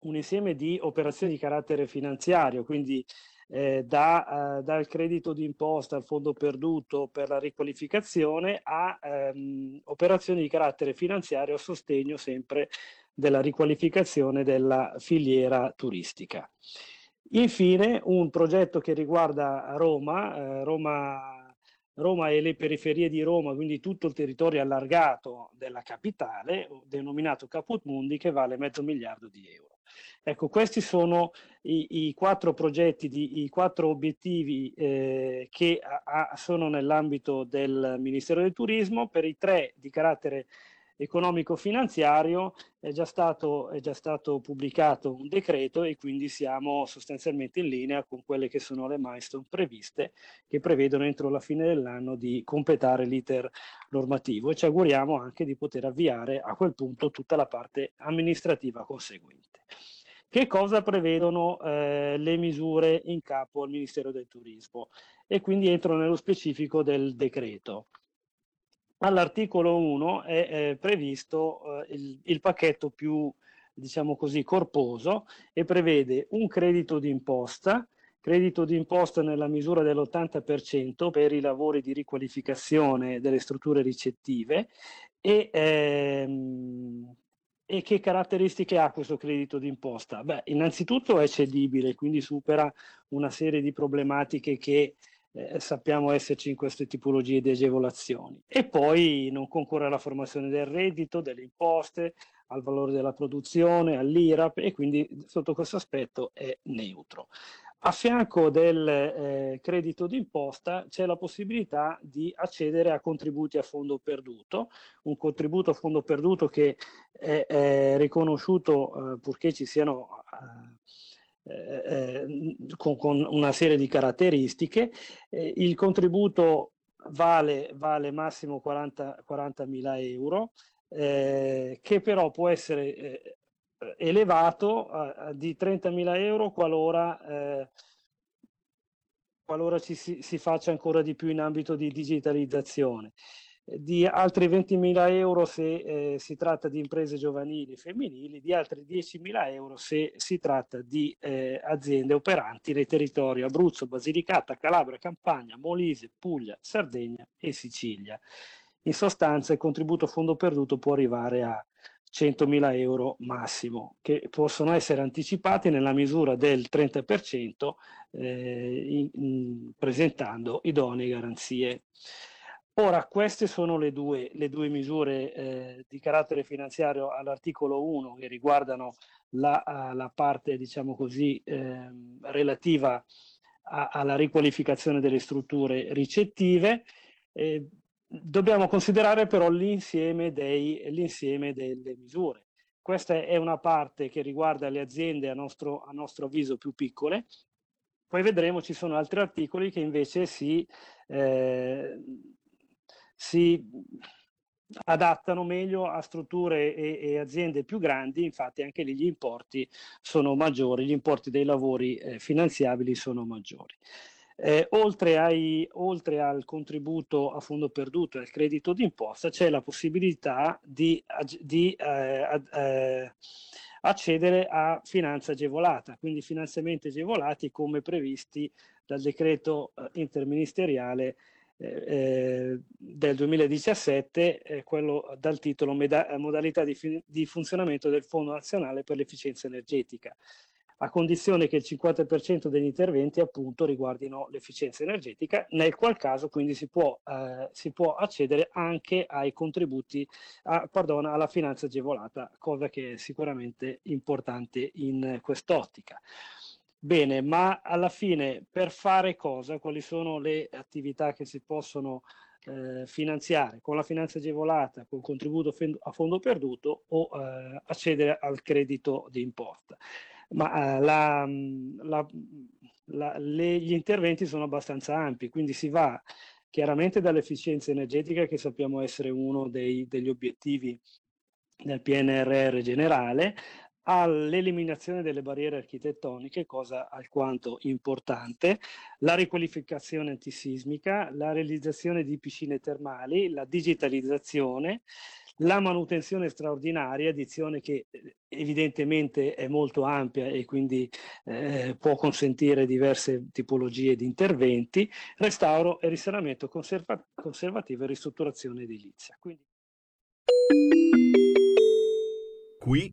un insieme di operazioni di carattere finanziario, quindi eh, da, eh, dal credito d'imposta al fondo perduto per la riqualificazione a ehm, operazioni di carattere finanziario a sostegno sempre della riqualificazione della filiera turistica. Infine un progetto che riguarda Roma, eh, Roma Roma e le periferie di Roma, quindi tutto il territorio allargato della capitale, denominato Caput Mundi, che vale mezzo miliardo di euro. Ecco, questi sono i, i quattro progetti, di, i quattro obiettivi eh, che a, a, sono nell'ambito del Ministero del Turismo, per i tre di carattere economico-finanziario è già, stato, è già stato pubblicato un decreto e quindi siamo sostanzialmente in linea con quelle che sono le milestone previste che prevedono entro la fine dell'anno di completare l'iter normativo e ci auguriamo anche di poter avviare a quel punto tutta la parte amministrativa conseguente. Che cosa prevedono eh, le misure in capo al Ministero del Turismo? E quindi entro nello specifico del decreto all'articolo 1 è eh, previsto eh, il, il, pacchetto più, diciamo così, corposo e prevede un credito d'imposta, credito d'imposta nella misura dell'80% per i lavori di riqualificazione delle strutture ricettive e, ehm, e che caratteristiche ha questo credito d'imposta? Beh, innanzitutto è cedibile, quindi supera una serie di problematiche che eh, sappiamo esserci in queste tipologie di agevolazioni. E poi non concorre alla formazione del reddito, delle imposte, al valore della produzione, all'IRAP e quindi sotto questo aspetto è neutro. A fianco del eh, credito d'imposta c'è la possibilità di accedere a contributi a fondo perduto, un contributo a fondo perduto che è, è riconosciuto eh, purché ci siano eh, eh, eh, con, con, una serie di caratteristiche. Eh, il contributo vale, vale massimo 40, 40.000 euro, eh, che però può essere eh, elevato a, a di 30.000 euro qualora, qualora ci si, si faccia ancora di più in ambito di digitalizzazione di altri 20.000 euro se eh, si tratta di imprese giovanili femminili, di altri 10.000 euro se si tratta di eh, aziende operanti nei territori Abruzzo, Basilicata, Calabria, Campania, Molise, Puglia, Sardegna e Sicilia. In sostanza il contributo a fondo perduto può arrivare a 100.000 euro massimo, che possono essere anticipati nella misura del 30% eh, in, in, presentando idonee garanzie. Ora, queste sono le due, le due misure eh, di carattere finanziario all'articolo 1 che riguardano la, la parte, diciamo così, eh, relativa a, alla riqualificazione delle strutture ricettive. Eh, dobbiamo considerare però l'insieme, dei, l'insieme delle misure. Questa è una parte che riguarda le aziende a nostro, a nostro avviso più piccole, poi vedremo ci sono altri articoli che invece si eh, si adattano meglio a strutture e, e, aziende più grandi, infatti anche lì gli importi sono maggiori, gli importi dei lavori eh, finanziabili sono maggiori. Eh, oltre, ai, oltre, al contributo a fondo perduto e al credito d'imposta c'è la possibilità di, di eh, eh, accedere a finanza agevolata, quindi finanziamenti agevolati come previsti dal decreto eh, interministeriale eh, del 2017, eh, quello dal titolo Meda- Modalità di, fi- di, funzionamento del Fondo Nazionale per l'Efficienza Energetica, a condizione che il 50% degli interventi appunto riguardino l'efficienza energetica, nel qual caso quindi si può, eh, si può accedere anche ai contributi, a, pardon, alla finanza agevolata, cosa che è sicuramente importante in quest'ottica. Bene, ma alla fine per fare cosa? Quali sono le attività che si possono eh, finanziare con la finanza agevolata, con contributo a fondo perduto o eh, accedere al credito di imposta? Ma eh, la, la, la, le, gli interventi sono abbastanza ampi, quindi si va chiaramente dall'efficienza energetica che sappiamo essere uno dei, degli obiettivi nel PNRR generale, all'eliminazione delle barriere architettoniche, cosa alquanto importante, la riqualificazione antisismica, la realizzazione di piscine termali, la digitalizzazione, la manutenzione straordinaria, edizione che eh, evidentemente è molto ampia e quindi eh, può consentire diverse tipologie di interventi, restauro e risanamento conserva- conservativo e ristrutturazione edilizia. Quindi... Qui